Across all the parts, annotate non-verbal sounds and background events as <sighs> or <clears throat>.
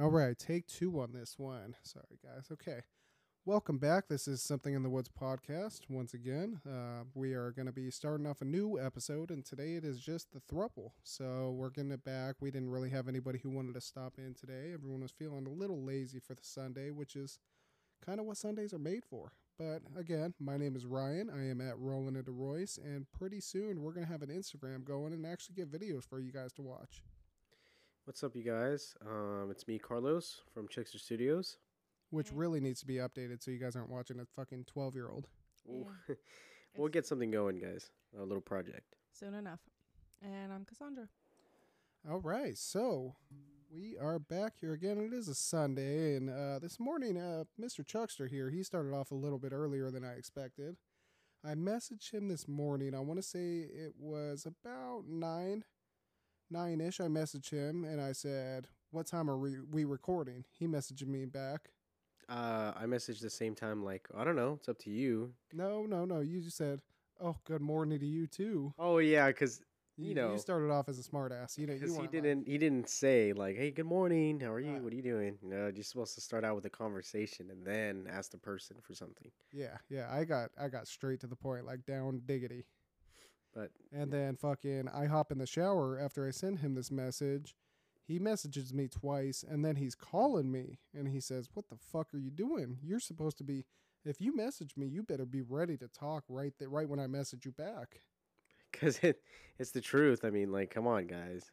All right, take two on this one. Sorry, guys. Okay. Welcome back. This is Something in the Woods podcast. Once again, uh, we are going to be starting off a new episode, and today it is just the thruple. So we're getting it back. We didn't really have anybody who wanted to stop in today. Everyone was feeling a little lazy for the Sunday, which is kind of what Sundays are made for. But again, my name is Ryan. I am at Rolling into Royce, and pretty soon we're going to have an Instagram going and actually get videos for you guys to watch. What's up, you guys? Um, it's me, Carlos from Chickster Studios. Which really needs to be updated so you guys aren't watching a fucking 12 year old. We'll, Yeah. <laughs> we'll get something going, guys. A little project. soon enough. And I'm Cassandra. All right, so we are back here again. It is a Sunday, and uh, this morning, uh, Mr. Chuckster here, he started off a little bit earlier than I expected. I messaged him this morning. I want to say it was about nine, nine ish. I messaged him and I said, "What time are we, we recording?" He messaged me back. Uh, I messaged the same time, like, I don't know. It's up to you. No, no, no. You just said, "Oh, good morning to you too." Oh, yeah, because You know. you started off as a smartass. You know, you he didn't he didn't say like, "Hey, good morning. How are you? Right. What are you doing?" You know, you're supposed to start out with a conversation and then ask the person for something. Yeah, yeah. I got I got straight to the point, like down diggity. But And then fucking I hop in the shower after I send him this message. He messages me twice and then he's calling me and he says, "What the fuck are you doing? You're supposed to be if you message me, you better be ready to talk right there right when I message you back." <laughs> because it it's the truth. I mean, like, come on, guys.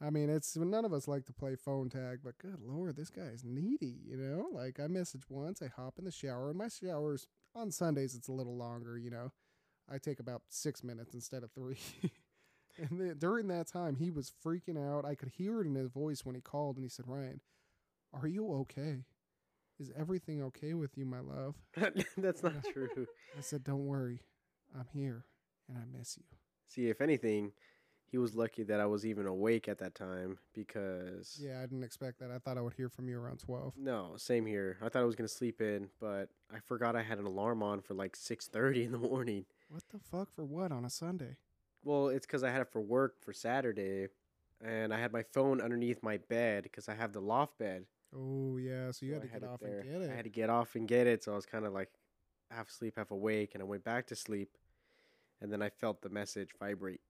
I mean, it's none of us like to play phone tag, but good lord, this guy is needy, you know? Like I message once, I hop in the shower, and my showers on Sundays it's a little longer, you know. I take about six minutes instead of three. <laughs> and then during that time, he was freaking out. I could hear it in his voice when he called and he said, Ryan, are you okay? Is everything okay with you, my love? <laughs> That's not true. I said, Don't worry. I'm here and I miss you. See, if anything, he was lucky that I was even awake at that time because Yeah, I didn't expect that. I thought I would hear from you around 12. No, same here. I thought I was gonna sleep in, but I forgot I had an alarm on for like six thirty in the morning. What the fuck for what on a Sunday? Well, it's because I had it for work for Saturday, and I had my phone underneath my bed because I have the loft bed. Oh yeah, so you So had to get off there. and get it. I had to get off and get it, so I was kind of like half asleep, half awake, and I went back to sleep, and then I felt the message vibrate.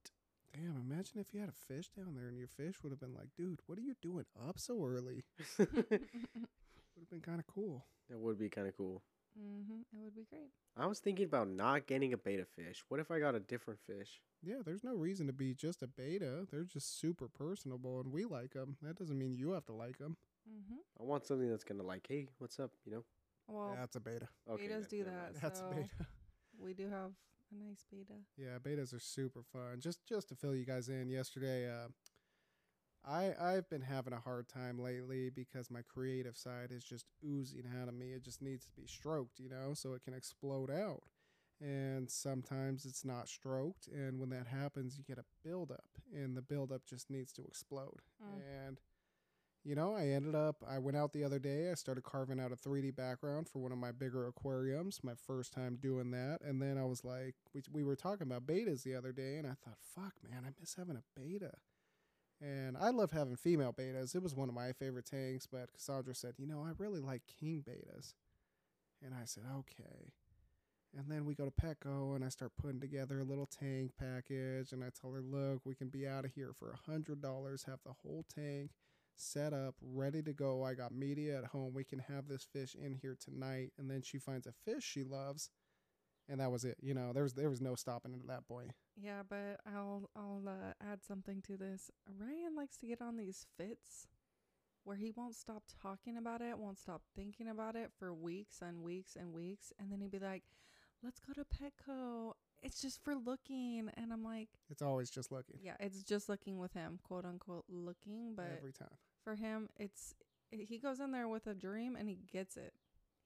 Damn, imagine if you had a fish down there and your fish would have been like, dude, what are you doing up so early? that <laughs> Would have been kind of cool. would be kind of cool. Hmm It would be great. I was thinking about not getting a betta fish. What if I got a different fish? Yeah, there's no reason to be just a betta. They're just super personable and we like them. That doesn't mean you have to like them. Mm-hmm. I want something that's gonna like, hey, what's up? You know? Well, That's a betta. Okay, bettas good, do that. mind. That's a betta. <laughs> we do have a nice betta. Yeah, bettas are super fun. Just just to fill you guys in, yesterday uh I I've been having a hard time lately because my creative side is just oozing out of me. It just needs to be stroked, you know, so it can explode out. And sometimes it's not stroked, and when that happens, you get a buildup, and the buildup just needs to explode. Mm. And you know, I ended up. I went out the other day. I started carving out a 3D background for one of my bigger aquariums. My first time doing that, and then I was like, we, we were talking about bettas the other day, and I thought, fuck, man, I miss having a betta. And I love having female bettas. It was one of my favorite tanks, but Cassandra said, you know, I really like king bettas. And I said, okay. And then we go to Petco and I start putting together a little tank package. And I tell her, look, we can be out of here for a $100, have the whole tank set up, ready to go. I got media at home. We can have this fish in here tonight. And then she finds a fish she loves. And that was it. You know, there was there was no stopping it at that point. Yeah, but I'll I'll uh, add something to this. Ryan likes to get on these fits where he won't stop talking about it, won't stop thinking about it for weeks and weeks and weeks, and then he'd be like, "Let's go to Petco. It's just for looking." And I'm like, It's always just looking. "Yeah, it's just looking with him, quote unquote looking." But every time. for him, it's he goes in there with a dream and he gets it.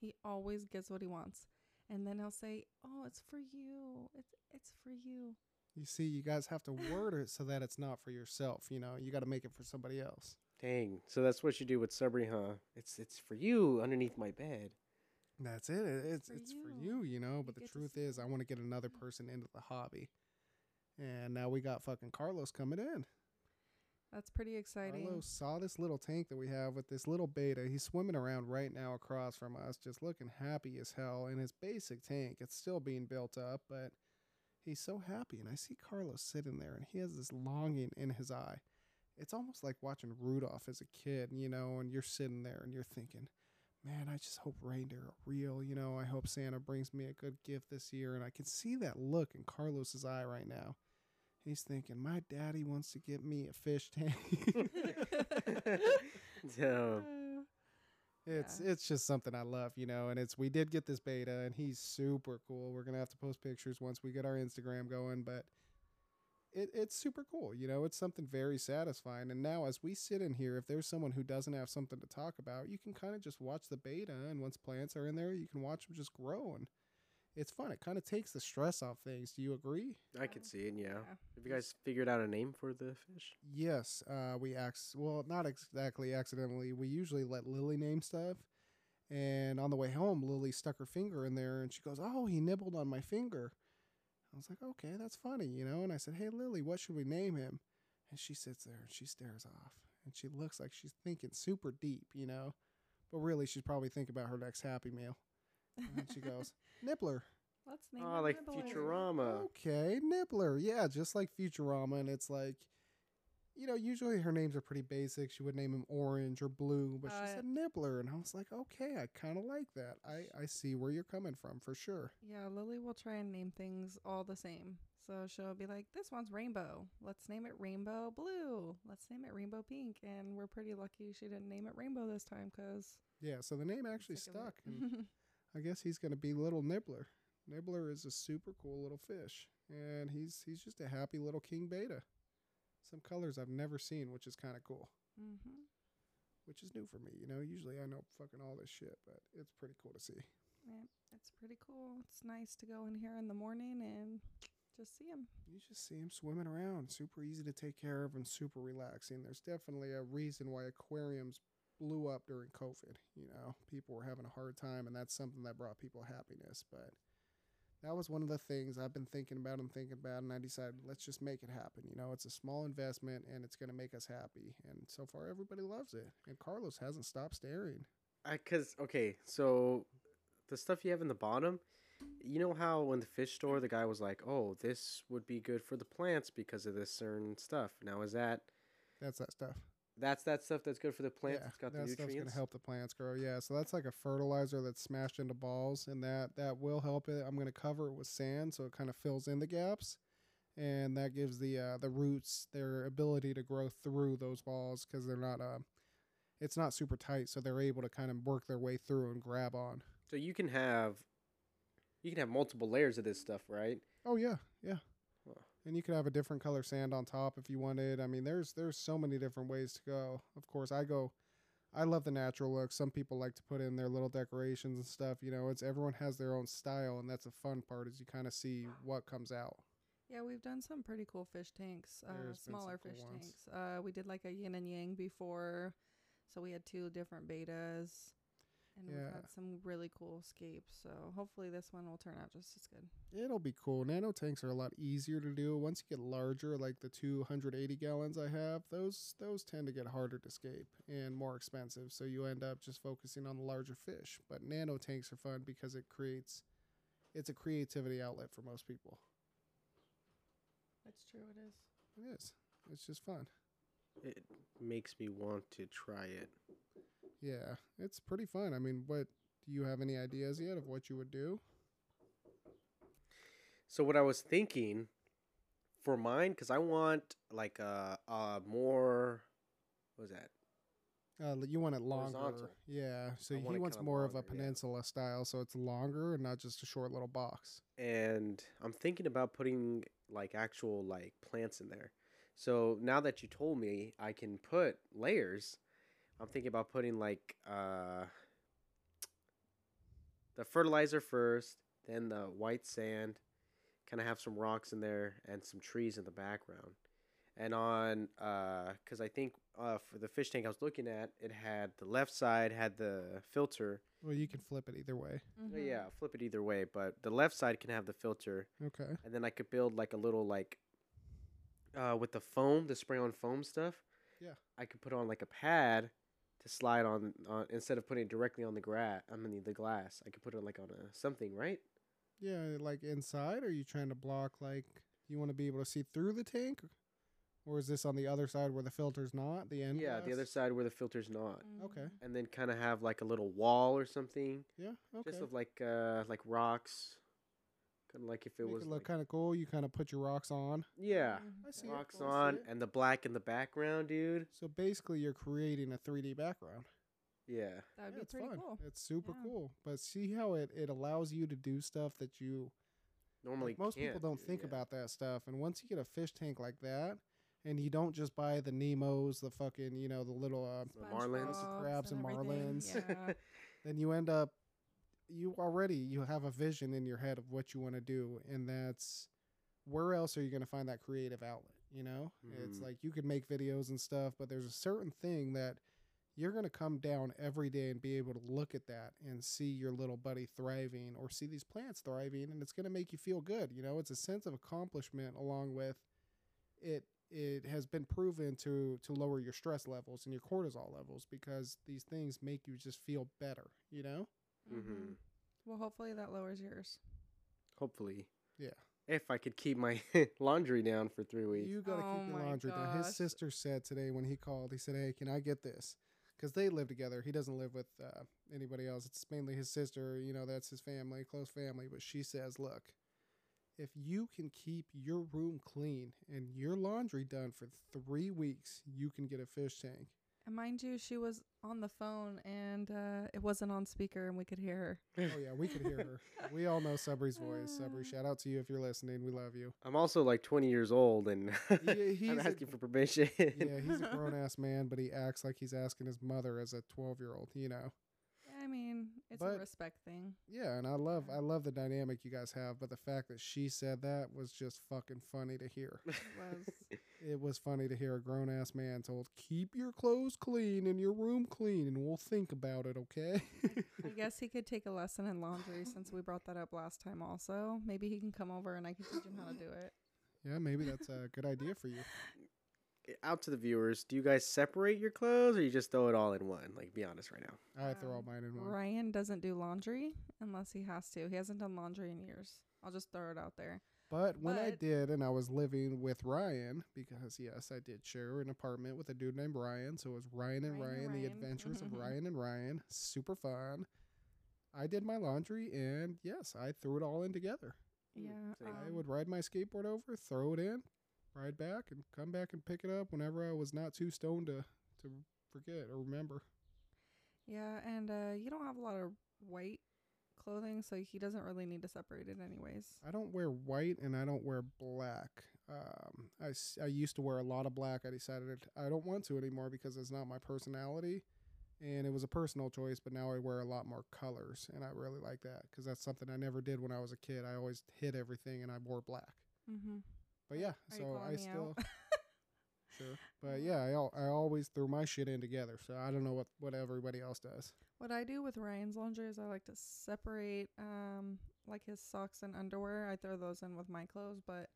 He always gets what he wants. And then he'll say, "Oh, it's for you. It's it's for you." You see, you guys have to word it so that it's not for yourself. You know, you got to make it for somebody else. Dang. So that's what you do with Subri, huh? It's it's for you underneath my bed. That's it. It- It's for it's for you. you, you know. But the truth is, I want to get another person into the hobby. And now we got fucking Carlos coming in. That's pretty exciting. Carlos saw this little tank that we have with this little betta. He's swimming around right now across from us, just looking happy as hell in his basic tank. It's still being built up, but he's so happy. And I see Carlos sitting there, and he has this longing in his eye. It's almost like watching Rudolph as a kid, you know, and you're sitting there and you're thinking, man, I just hope reindeer are real. You know, I hope Santa brings me a good gift this year. And I can see that look in Carlos's eye right now. He's thinking, my daddy wants to get me a fish tank. <laughs> <laughs> so, Uh, It's Yeah. it's just something I love, you know, and it's we did get this betta and he's super cool. We're gonna have to post pictures once we get our Instagram going, but it, it's super cool, you know, it's something very satisfying. And now as we sit in here, if there's someone who doesn't have something to talk about, you can kind of just watch the betta and once plants are in there, you can watch them just grow and it's fun. It kind of takes the stress off things. Do you agree? I can see it. Yeah. yeah. Have you guys figured out a name for the fish? Yes, uh, we ax well, not exactly accidentally. We usually let Lily name stuff, and on the way home, Lily stuck her finger in there, and she goes, "Oh, he nibbled on my finger." I was like, "Okay, that's funny," you know. And I said, "Hey, Lily, what should we name him?" And she sits there and she stares off, and she looks like she's thinking super deep, you know, but really she's probably thinking about her next Happy Meal. And then she goes, <laughs> "Nibbler." Let's name Oh, it like Nibbler. Futurama. Okay, Nibbler. Yeah, just like Futurama. And it's like, you know, usually her names are pretty basic. She would name him Orange or Blue, but she Uh, said Nibbler. And I was like, okay, I kind of like that. I, I see where you're coming from for sure. Yeah, Lily will try and name things all the same. So she'll be like, "This one's rainbow. Let's name it rainbow blue. Let's name it rainbow pink." And we're pretty lucky she didn't name it rainbow this time because Yeah, so the name actually stuck. <laughs> I guess he's going to be Little Nibbler. Nibbler is a super cool little fish. And he's he's just a happy little king betta. Some colors I've never seen, which is kind of cool. hmm Which is new for me. You know, usually I know fucking all this shit, but it's pretty cool to see. yeah, it's pretty cool. It's nice to go in here in the morning and just see him. You just see him swimming around. Super easy to take care of and super relaxing. There's definitely a reason why aquariums blew up during COVID. You know, people were having a hard time, and that's something that brought people happiness. But that was one of the things I've been thinking about and thinking about, and I decided let's just make it happen. You know, it's a small investment, and it's going to make us happy. And so far, everybody loves it. And Carlos hasn't stopped staring. I cause okay, so the stuff you have in the bottom, you know how in the fish store the guy was like, "Oh, this would be good for the plants because of this certain stuff." Now is that That's that stuff. That's that stuff that's good for the plants? Yeah, it's got the that stuff's nutrients. gonna help the plants grow. Yeah, so that's like a fertilizer that's smashed into balls, and that that will help it. I'm gonna cover it with sand so it kind of fills in the gaps, and that gives the uh, the roots their ability to grow through those balls because they're not uh, it's not super tight, so they're able to kind of work their way through and grab on. So you can have you can have multiple layers of this stuff, right? Oh yeah, yeah. And you could have a different color sand on top if you wanted. I mean, there's there's so many different ways to go. Of course, I go. I love the natural look. Some people like to put in their little decorations and stuff. You know, it's everyone has their own style, and that's a fun part. Is you kind of see what comes out. Yeah, we've done some pretty cool fish tanks, uh, There's been some smaller cool fish ones. tanks. Uh, we did like a yin and yang before, so we had two different bettas, and Yeah. we've had some really cool escapes. So hopefully this one will turn out just as good. It'll be cool. Nano tanks are a lot easier to do. Once you get larger, like the 280 gallons I have, those those tend to get harder to escape and more expensive. So you end up just focusing on the larger fish. But nano tanks are fun because it creates, it's a creativity outlet for most people. That's true. It is. It is. It's just fun. It makes me want to try it. Yeah, it's pretty fun. I mean, what do you have any ideas yet of what you would do? So what I was thinking for mine, because I want like a, a more, what was that? Uh, you want it longer. Horizontal. Yeah. So I he wants more of a longer, yeah. peninsula style, so it's longer and not just a short little box. and I'm thinking about putting like actual like plants in there. So now that you told me I can put layers, I'm thinking about putting like uh the fertilizer first, then the white sand, kind of have some rocks in there and some trees in the background. And on uh cuz I think uh for the fish tank I was looking at, it had the left side had the filter. Well, you can flip it either way. Oh, Yeah, flip it either way, but the left side can have the filter Okay. and then I could build like a little like uh with the foam, the spray on foam stuff. Yeah. I could put on like a pad to slide on, on instead of putting it directly on the grass. I mean the glass. I could put it like on a something, right? Yeah, like inside. Are you trying to block like you want to be able to see through the tank, or is this on the other side where the filter's not the end? Yeah, the other side where the filter's not, Okay. Mhm. and then kind of have like a little wall or something, Yeah. Okay. just of like uh like rocks, kind of like if it Make was it look like- kind of cool. You kind of put your rocks on. yeah, Mhm. I see it. rocks I see on, it. and the black in the background, dude. So basically, you're creating a 3D background. Yeah, That would Yeah, be it's pretty fun. cool. It's super Yeah. cool. But see how it, it allows you to do stuff that you normally like, most people can't don't do, think yeah. about that stuff. And once you get a fish tank like that, and you don't just buy the Nemos, the fucking you know the little uh, marlins. SpongeBob's crabs and everything. marlins. Yeah. <laughs> then you end up you already you have a vision in your head of what you want to do and that's where else are you going to find that creative outlet you know? It's Mhm. like you could make videos and stuff but there's a certain thing that you're going to come down every day and be able to look at that and see your little buddy thriving or see these plants thriving and it's going to make you feel good you know? It's a sense of accomplishment along with it it has been proven to to lower your stress levels and your cortisol levels because these things make you just feel better you know Mhm. Well, hopefully that lowers yours. Hopefully, Yeah. If I could keep my <laughs> laundry down for three weeks. You got to Oh keep your my laundry down. His sister said today when he called, he said, "Hey, can I get this?" Because they live together. He doesn't live with uh, anybody else. It's mainly his sister. You know, that's his family, close family. But she says, "Look, if you can keep your room clean and your laundry done for three weeks, you can get a fish tank." And mind you, she was on the phone and uh, it wasn't on speaker and we could hear her. <laughs> Oh yeah, we could hear her. <laughs> We all know Subri's voice. Subri, shout out to you if you're listening. We love you. I'm also like 20 years old and <laughs> He- he's I'm a- asking for permission. Yeah, he's a grown ass man, but he acts like he's asking his mother as a 12 year old. You know. I mean, it's But- a respect thing. Yeah, and I love I love the dynamic you guys have, but the fact that she said that was just fucking funny to hear. It was. It was funny to hear a grown ass man told, "Keep your clothes clean and your room clean, and we'll think about it, okay?" I guess he could take a lesson in laundry since we brought that up last time also. Maybe he can come over and I can teach him how to do it. yeah, maybe that's a good idea for you. Out to the viewers, do you guys separate your clothes or you just throw it all in one? Like, be honest right now. I throw all mine in one. Ryan doesn't do laundry unless he has to. He hasn't done laundry in years. I'll just throw it out there. But when I did, and I was living with Ryan, because yes, I did share an apartment with a dude named Ryan. So it was Ryan and Ryan Ryan, and the adventures of Ryan and Ryan. Super fun. I did my laundry, and yes, I threw it all in together. Mm, Yeah. same. I um, would ride my skateboard over, throw it in, ride back, and come back and pick it up whenever I was not too stoned to, to forget or remember. Yeah, and uh, you don't have a lot of white clothing, so he doesn't really need to separate it anyways. I don't wear white and I don't wear black. Um, I, s- I used to wear a lot of black. I decided I don't want to anymore because it's not my personality. And it was a personal choice, but now I wear a lot more colors. And I really like that because that's something I never did when I was a kid. I always hid everything and I wore black. Mm-hmm. But yeah, Are so I still. <laughs> Sure. But yeah, I, I always threw my shit in together. So I don't know what, what everybody else does. What I do with Ryan's laundry is I like to separate um like his socks and underwear. I throw those in with my clothes, but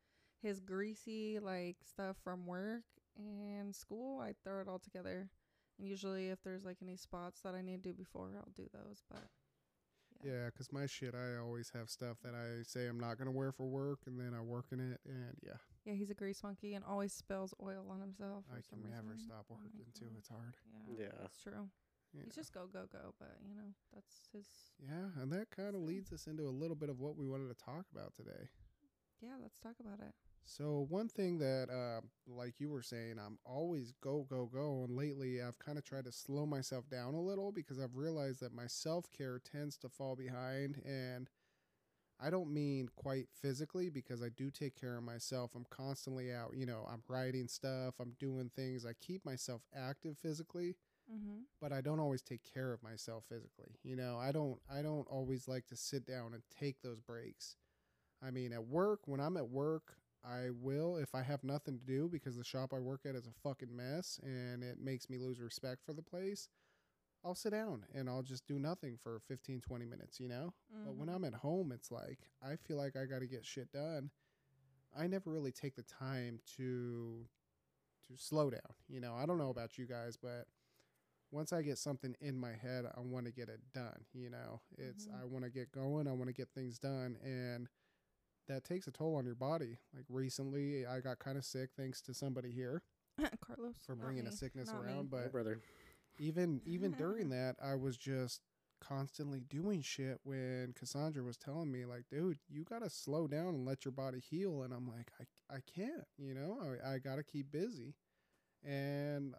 his greasy like stuff from work and school, I throw it all together. And usually if there's like any spots that I need to do before, I'll do those, but Yeah, because my shit, I always have stuff that I say I'm not going to wear for work and then I work in it. And yeah, Yeah, he's a grease monkey and always spills oil on himself. I for some can never reason. stop Oh working too. It's hard. Yeah, Yeah. that's true. Yeah. He's just go go go, but you know that's his. Yeah, and that kind of leads us into a little bit of what we wanted to talk about today. Yeah, let's talk about it. So one thing that, uh, like you were saying, I'm always go go go, and lately I've kind of tried to slow myself down a little because I've realized that my self care tends to fall behind, and I don't mean quite physically because I do take care of myself. I'm constantly out, you know, I'm writing stuff, I'm doing things. I keep myself active physically, Mm-hmm. but I don't always take care of myself physically. You know, I don't I don't always like to sit down and take those breaks. I mean, at work, when I'm at work, I will if I have nothing to do because the shop I work at is a fucking mess and it makes me lose respect for the place. I'll sit down and I'll just do nothing for 15 20 minutes, you know? But when Mhm. I'm at home, it's like I feel like I got to get shit done. I never really take the time to to slow down. You know, I don't know about you guys, but once I get something in my head, I want to get it done. You know, it's Mhm. I want to get going. I want to get things done, and that takes a toll on your body. Like recently, I got kind of sick thanks to somebody here <laughs> Carlos for not bringing a sickness not around. My But brother. even even <laughs> during that, I was just constantly doing shit when Cassandra was telling me like, dude, you gotta slow down and let your body heal. And I'm like, I I can't, you know, I, I gotta keep busy, and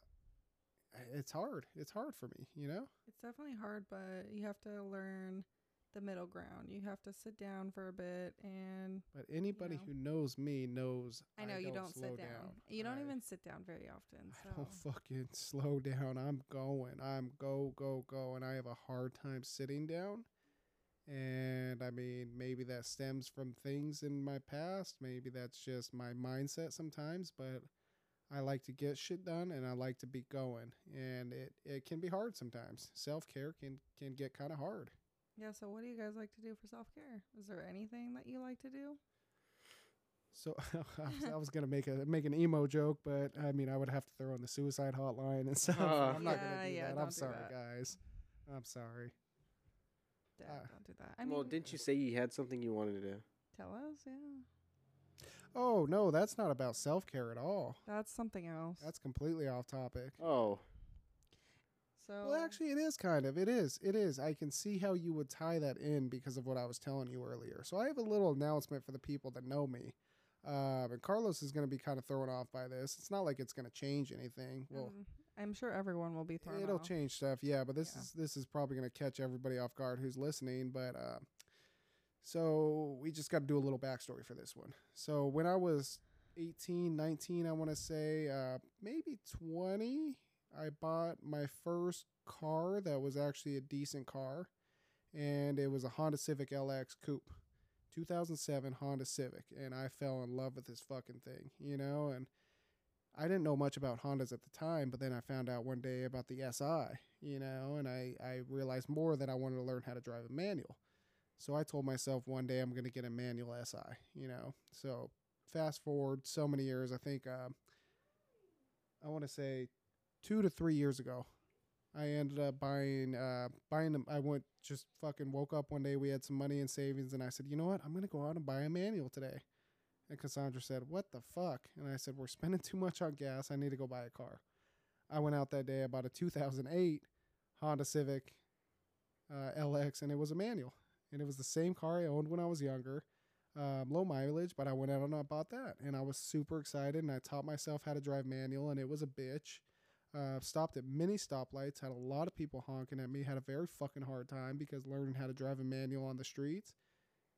it's hard. It's hard for me, you know. It's definitely hard, but you have to learn the middle ground. You have to sit down for a bit and But anybody know. who knows me knows I know you don't slow sit down. You don't I- even sit down very often. So I don't fucking slow down. I'm going. I'm go, go, go. And I have a hard time sitting down. And I mean, maybe that stems from things in my past. Maybe that's just my mindset sometimes. But I like to get shit done and I like to be going. And it, it can be hard sometimes. Self care can, can get kind of hard. yeah. So what do you guys like to do for self care? Is there anything that you like to do? So <laughs> I was, was gonna make a make an emo joke, but I mean I would have to throw in the suicide hotline and <laughs> stuff. Uh. I'm not Yeah, gonna do yeah, that. I'm don't sorry, that. guys. I'm sorry. Dad, Uh, don't do that. I mean, well, didn't you say you had something you wanted to? do? tell us. Yeah, Oh no, that's not about self care at all. that's something else. That's completely off topic. Oh, so Well, actually, it is kind of. It is. It is. I can see how you would tie that in because of what I was telling you earlier. So I have a little announcement for the people that know me. Um, and Carlos is going to be kind of thrown off by this. It's not like it's going to change anything. Well, um, I'm sure everyone will be thrown it'll off. change stuff, yeah. But this Yeah. is this is probably going to catch everybody off guard who's listening. But uh, so we just got to do a little backstory for this one. So when I was 18, 19, I want to say uh, maybe 20, I bought my first car that was actually a decent car, and it was a Honda Civic LX Coupe. 2007 Honda Civic, and I fell in love with this fucking thing, you know, and I didn't know much about Hondas at the time, but then I found out one day about the SI, you know, and I, I realized more that I wanted to learn how to drive a manual. So I told myself one day I'm going to get a manual SI, you know. So fast forward so many years, I think uh, I want to say two to three years ago, I ended up buying uh, buying them. I went just fucking woke up one day. We had some money in savings, and I said, you know what? I'm going to go out and buy a manual today. And Cassandra said, What the fuck? And I said, We're spending too much on gas. I need to go buy a car. I went out that day, I bought a 2008 Honda Civic uh, LX, and it was a manual. And it was the same car I owned when I was younger, um, low mileage, but I went out and I bought that. And I was super excited, and I taught myself how to drive manual, and it was a bitch. Uh, stopped at many stoplights, had a lot of people honking at me, had a very fucking hard time because learning how to drive a manual on the streets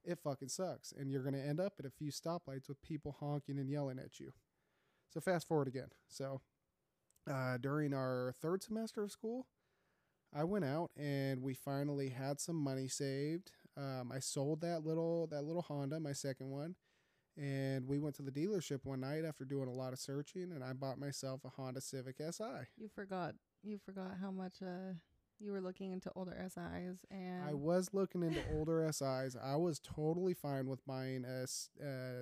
it fucking sucks. And you're going to end up at a few stoplights with people honking and yelling at you. So, fast forward again. So, uh, during our third semester of school, I went out and we finally had some money saved. Um, I sold that little that little Honda, my second one, and we went to the dealership one night after doing a lot of searching, and I bought myself a Honda Civic Si. You forgot. You forgot how much uh you were looking into older SIs and I was looking into older SIs. I was totally fine with buying a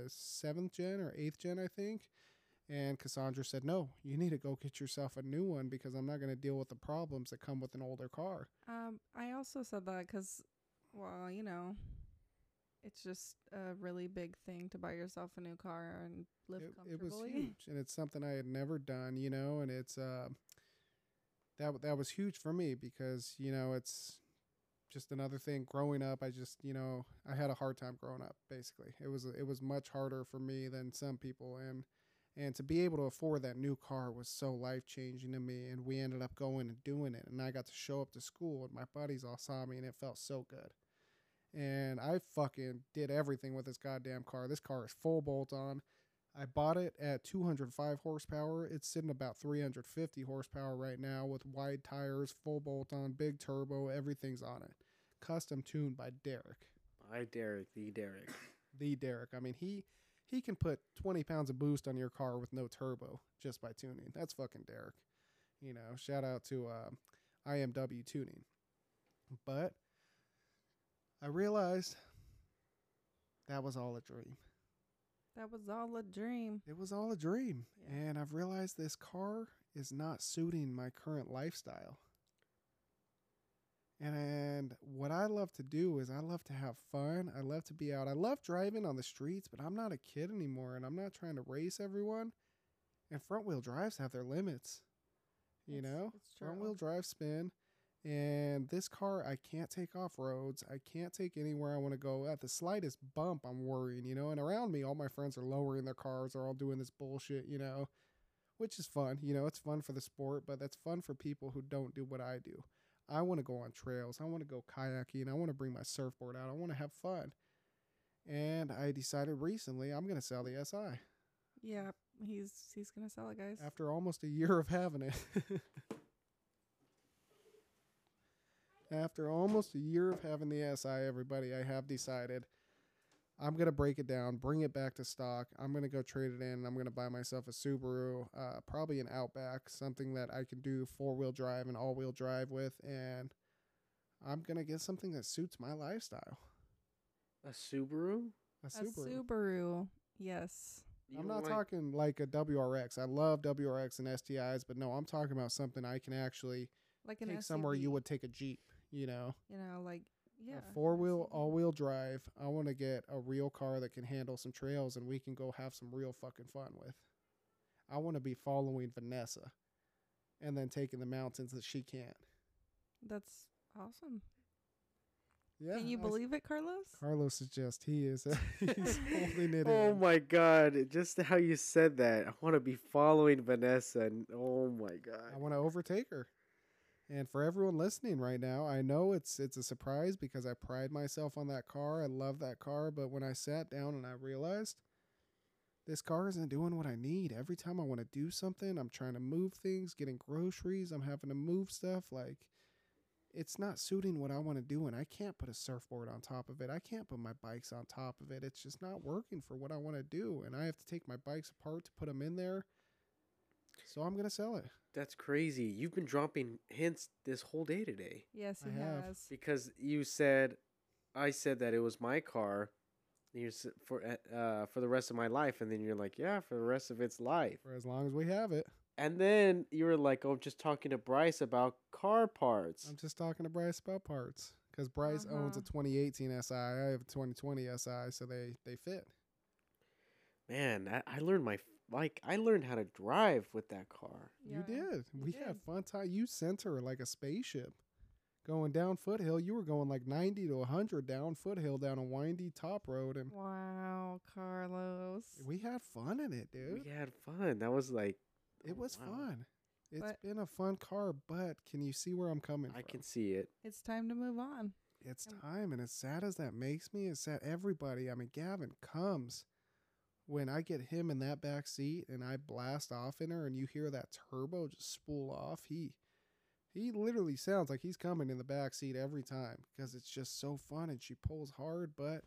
seventh gen or eighth gen, I think. And Cassandra said, "No, you need to go get yourself a new one because I'm not going to deal with the problems that come with an older car." um I also said that cuz well, you know, it's just a really big thing to buy yourself a new car and live It, it was huge, and it's something I had never done, you know. And it's uh, that that was huge for me because you know it's just another thing. Growing up, I just you know I had a hard time growing up. Basically, it was it was much harder for me than some people, and and to be able to afford that new car was so life changing to me. And we ended up going and doing it, and I got to show up to school, and my buddies all saw me, and it felt so good. And I fucking did everything with this goddamn car. This car is full bolt on. I bought it at 205 horsepower. It's sitting about 350 horsepower right now with wide tires, full bolt on, big turbo. Everything's on it. Custom tuned by Derek, by Derek, the Derek. <laughs> the Derek. I mean, he he can put 20 pounds of boost on your car with no turbo just by tuning. That's fucking Derek. You know, shout out to uh, IMW Tuning. But I realized that was all a dream. That was all a dream. It was all a dream. Yeah. And I've realized this car is not suiting my current lifestyle. And what I love to do is I love to have fun. I love to be out. I love driving on the streets, but I'm not a kid anymore and I'm not trying to race everyone. And front wheel drives have their limits. You It's- know? it's Front wheel drive spin. And this car, I can't take off roads. I can't take anywhere I want to go. At the slightest bump, I'm worrying, you know. And around me, all my friends are lowering their cars. They're all doing this bullshit, you know, which is fun. You know, it's fun for the sport, but that's fun for people who don't do what I do. I want to go on trails. I want to go kayaking. I want to bring my surfboard out. I want to have fun. And I decided recently I'm going to sell the SI Yeah, he's he's gonna sell it, guys. after almost a year of having it. <laughs> after almost a year of having the SI, everybody, I have decided I'm going to break it down, bring it back to stock. I'm going to go trade it in. And I'm going to buy myself a Subaru, uh, probably an Outback, something that I can do four wheel drive and all wheel drive with. And I'm going to get something that suits my lifestyle. A Subaru? A a Subaru. Subaru. Yes. You I'm don't not like- talking like a WRX. I love WRX and STIs, but no, I'm talking about something I can actually Like an take somewhere you would take a Jeep, you know. You know, like yeah. a four wheel, all wheel drive. I want to get a real car that can handle some trails and we can go have some real fucking fun with. I want to be following Vanessa and then taking the mountains that she can't. That's awesome. Yeah. Can you I s- believe it, Carlos? Carlos is just, he is, <laughs> he's holding it <laughs> Oh in. my god! Just how you said that, I want to be following Vanessa. And oh my god. I want to overtake her. And for everyone listening right now, I know it's it's a surprise because I pride myself on that car. I love that car, but when I sat down and I realized this car isn't doing what I need. Every time I want to do something, I'm trying to move things, getting groceries, I'm having to move stuff like it's not suiting what I want to do and I can't put a surfboard on top of it. I can't put my bikes on top of it. It's just not working for what I want to do and I have to take my bikes apart to put them in there. So I'm going to sell it. That's crazy. You've been dropping hints this whole day today Yes, I he have. has. because you said, I said that it was my car. and You s- for uh, uh, for the rest of my life, and then you're like, yeah, for the rest of its life. for as long as we have it. And then you were like, oh, I'm just talking to Bryce about car parts. I'm just talking to Bryce about parts because Bryce owns a Uh-huh. 2018 SI. I have a 2020 SI, so they they fit. Man, I, I learned my like I learned how to drive with that car. you Yeah, did. you we had did. fun time. You sent her like a spaceship. Going down foothill, you were going like 90 to 100 down foothill down a windy top road, and Wow, Carlos. we had fun in it, dude. We had fun. That was like It oh, was wow. fun. It's But- been a fun car, but can you see where I'm coming I from? can see it. It's time to move on. It's time, and as sad as that makes me, as sad everybody. I mean, Gavin comes when I get him in that back seat and I blast off in her, and you hear that turbo just spool off. He he literally sounds like he's coming in the back seat every time because it's just so fun, and she pulls hard, but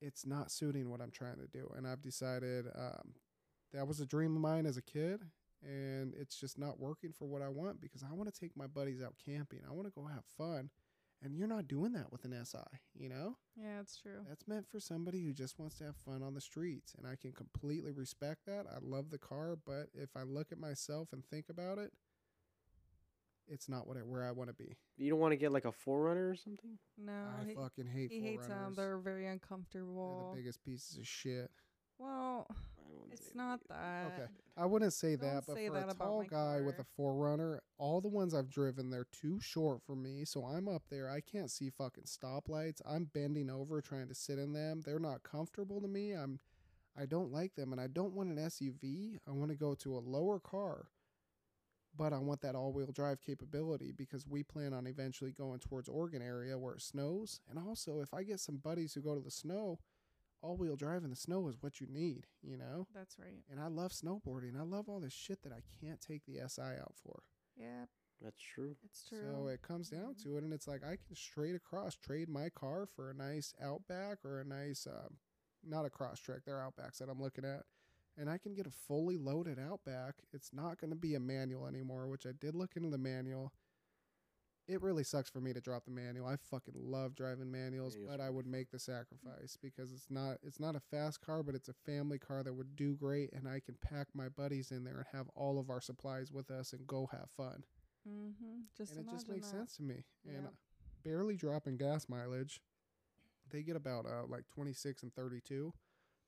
it's not suiting what I'm trying to do. And I've decided um, that was a dream of mine as a kid, and it's just not working for what I want because I want to take my buddies out camping. I want to go have fun. And you're not doing that with an SI, you know? Yeah, it's true. That's meant for somebody who just wants to have fun on the streets. And I can completely respect that. I love the car, but if I look at myself and think about it, it's not what I, where I want to be. You don't want to get like a 4Runner or something? No, I he, fucking hate he hates um, them. They're very They're uncomfortable. the biggest pieces of shit. well, I wouldn't it's not that. Okay. I wouldn't say Don't that, but say for that a about tall my guy with a car. 4Runner, all the ones I've driven, they're too short for me. So I'm up there. I can't see fucking stoplights. I'm bending over trying to sit in them. They're not comfortable to me. I'm, I don't like them, and I don't want an SUV. I want to go to a lower car, but I want that all-wheel drive capability because we plan on eventually going towards Oregon area where it snows. And also, if I get some buddies who go to the snow, all-wheel drive in the snow is what you need. You know. That's right. And I love snowboarding. I love all this shit that I can't take the SI out for. Yeah, That's true. it's true. So it comes down to it, and it's like I can straight across trade my car for a nice Outback or a nice, um, not a Crosstrek. They're Outbacks that I'm looking at, and I can get a fully loaded Outback. It's not going to be a manual anymore, which I did look into the manual. It really sucks for me to drop the manual. I fucking love driving manuals, Manuals but I would make the sacrifice because it's not it's not a fast car, but it's a family car that would do great, and I can pack my buddies in there and have all of our supplies with us and go have fun. Mm-hmm. Just and it just makes that. sense to me. And Yep. barely dropping gas mileage. They get about uh, like 26 and 32.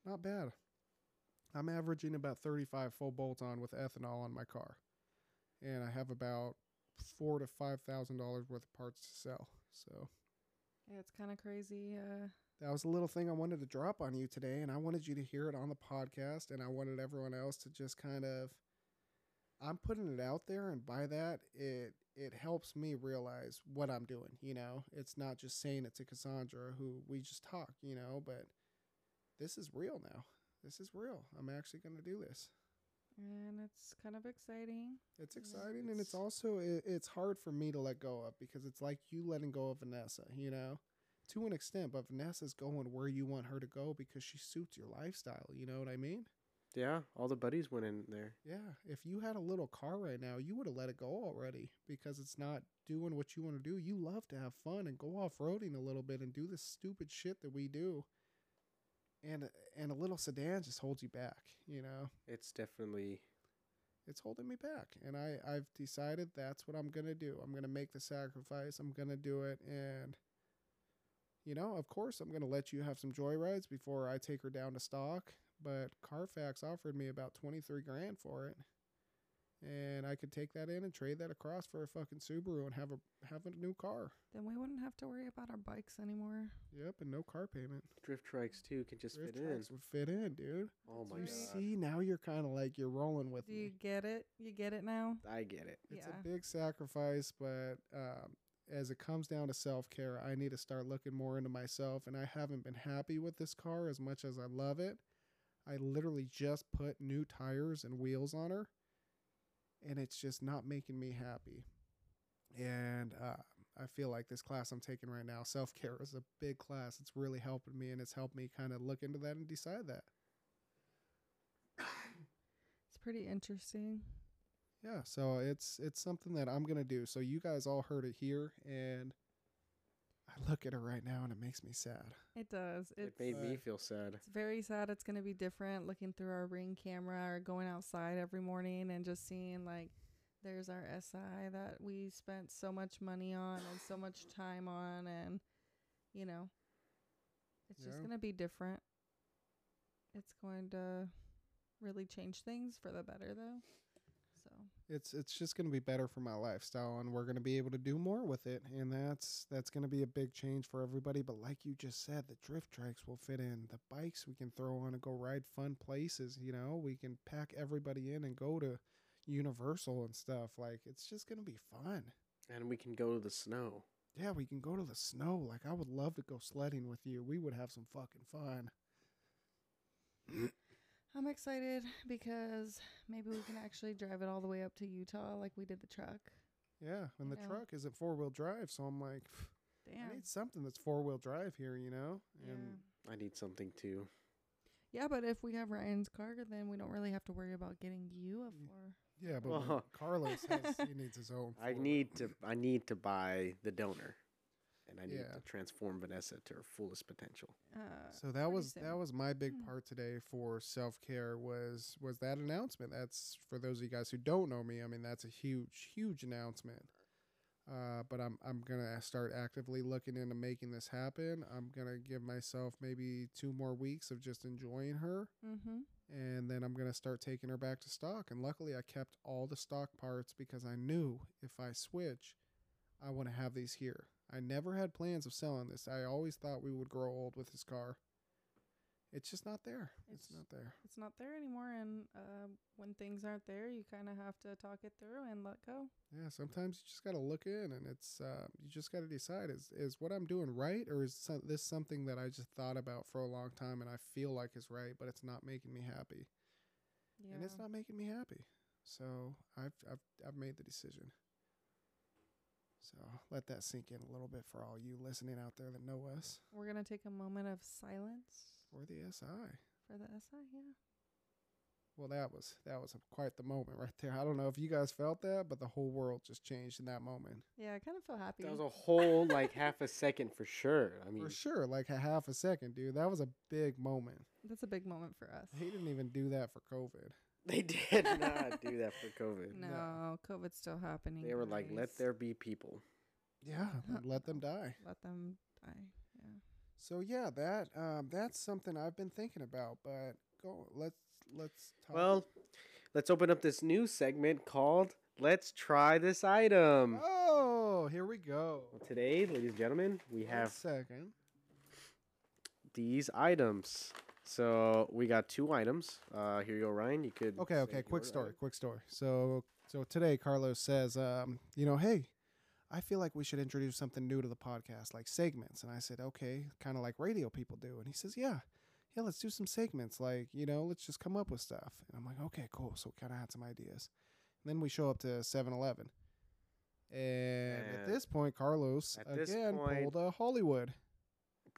Not bad. I'm averaging about 35 full bolt on with ethanol on my car. And I have about four to five thousand dollars worth of parts to sell. So Yeah, it's kind of crazy. Uh, that was a little thing I wanted to drop on you today, and I wanted you to hear it on the podcast, and I wanted everyone else to just kind of. I'm putting it out there, and by that, it it helps me realize what I'm doing. You know, it's not just saying it to Cassandra, who we just talk. You know, but this is real now. This is real. I'm actually going to do this. And it's kind of exciting. It's Yeah, exciting, and it's it's- also it, it's hard for me to let go of because it's like you letting go of Vanessa. You know, to an extent, but Vanessa's going where you want her to go because she suits your lifestyle. You know what I mean? Yeah, all the buddies went in there. Yeah. If you had a little car right now, you would have let it go already because it's not doing what you want to do. You love to have fun and go off roading a little bit and do the stupid shit that we do. And and a little sedan just holds you back. You know. It's definitely it's holding me back and i i've decided that's what i'm gonna do i'm gonna make the sacrifice i'm gonna do it and you know of course i'm gonna let you have some joyrides before i take her down to stock but carfax offered me about 23 grand for it and i could take that in and trade that across for a fucking subaru and have a have a new car Then we wouldn't have to worry about our bikes anymore. yep and no car payment drift trikes too can just Drift fit in. would fit in dude Oh my you god, see now you're kind of like you're rolling with Do me you get it? You get it now? I get it. It's Yeah. a big sacrifice, but um, as it comes down to self care, I need to start looking more into myself. And I haven't been happy with this car as much as I love it. I literally just put new tires and wheels on her, and it's just not making me happy. And uh, I feel like this class I'm taking right now, self care, is a big class. It's really helping me, and it's helped me kind of look into that and decide that. It's pretty interesting. Yeah, so it's it's something that I'm gonna do. So you guys all heard it here, and I look at her right now, and it makes me sad. It does. It It's made me feel sad. it's very sad. It's gonna be different looking through our ring camera or going outside every morning and just seeing like there's our SI that we spent so much money on and so much time on and you know it's just Yeah. gonna be different. It's going to really change things for the better though. It's it's just gonna be better for my lifestyle, and we're gonna be able to do more with it, and that's that's gonna be a big change for everybody. But like you just said, the drift trikes will fit in. The bikes we can throw on and go ride fun places. You know, we can pack everybody in and go to Universal and stuff. Like it's just gonna be fun. And we can go to the snow. Yeah, we can go to the snow. Like I would love to go sledding with you. We would have some fucking fun. <clears throat> I'm excited because maybe we can actually drive it all the way up to Utah like we did the truck. Yeah, and the know. truck isn't four wheel drive, so I'm like, I Damn. need something that's four wheel drive here, you know. Yeah. And I need something too. Yeah, but if we have Ryan's car, then we don't really have to worry about getting you a Mm. four. yeah, but <laughs> Well- Carlos has he needs his own. I four-wheel. need to. I need to buy the donor, and I need Yeah. to transform Vanessa to her fullest potential. Uh, So that pretty was that was my big Hmm. part today for self care was was that announcement. That's for those of you guys who don't know me. I mean, that's a huge huge announcement. Uh, but I'm I'm gonna start actively looking into making this happen. I'm gonna give myself maybe two more weeks of just enjoying her, mm-hmm. and then I'm gonna start taking her back to stock. And luckily, I kept all the stock parts because I knew if I switch, I want to have these here. I never had plans of selling this. I always thought we would grow old with this car. It's just not there. It's, It's- not there. It's not there anymore, and uh, when things aren't there, you kind of have to talk it through and let go. Yeah, sometimes you just got to look in, and it's uh, you just got to decide is is what I'm doing right, or is this something that I just thought about for a long time and I feel like is right, but it's not making me happy, Yeah. and it's not making me happy. So I've I've I've made the decision. So let that sink in a little bit for all you listening out there that know us We're gonna take a moment of silence For the SI. for the SI. Yeah. Well, that was that was quite the moment right there. I don't know if you guys felt that, but the whole world just changed in that moment. Yeah, I kind of feel happy. That was a whole like half a second for sure. I mean, For sure, like a half a second, dude. That was a big moment. That's a big moment for us. He didn't even do that for COVID. They did <laughs> not do that for COVID. No, COVID's still happening. They were like, "Let there be people." Yeah, let them die. let them die. Yeah. So yeah, that um, that's something I've been thinking about. But go, let's let's talk. Well, let's open up this new segment called "Let's Try This Item." oh, here we go. Today, ladies and gentlemen, we One have second. these items. So we got two items. Uh, here you go, Ryan. You could. Okay, okay. Quick story. item. Quick story. So so today, Carlos says, um, you know, hey. I feel like we should introduce something new to the podcast, like segments. And I said, okay, kind of like radio people do. And he says, yeah, yeah, let's do some segments. Like, you know, let's just come up with stuff. And I'm like, okay, cool. So we kind of had some ideas. And then we show up to 7 Eleven. And at this point, Carlos again point- pulled a Hollywood.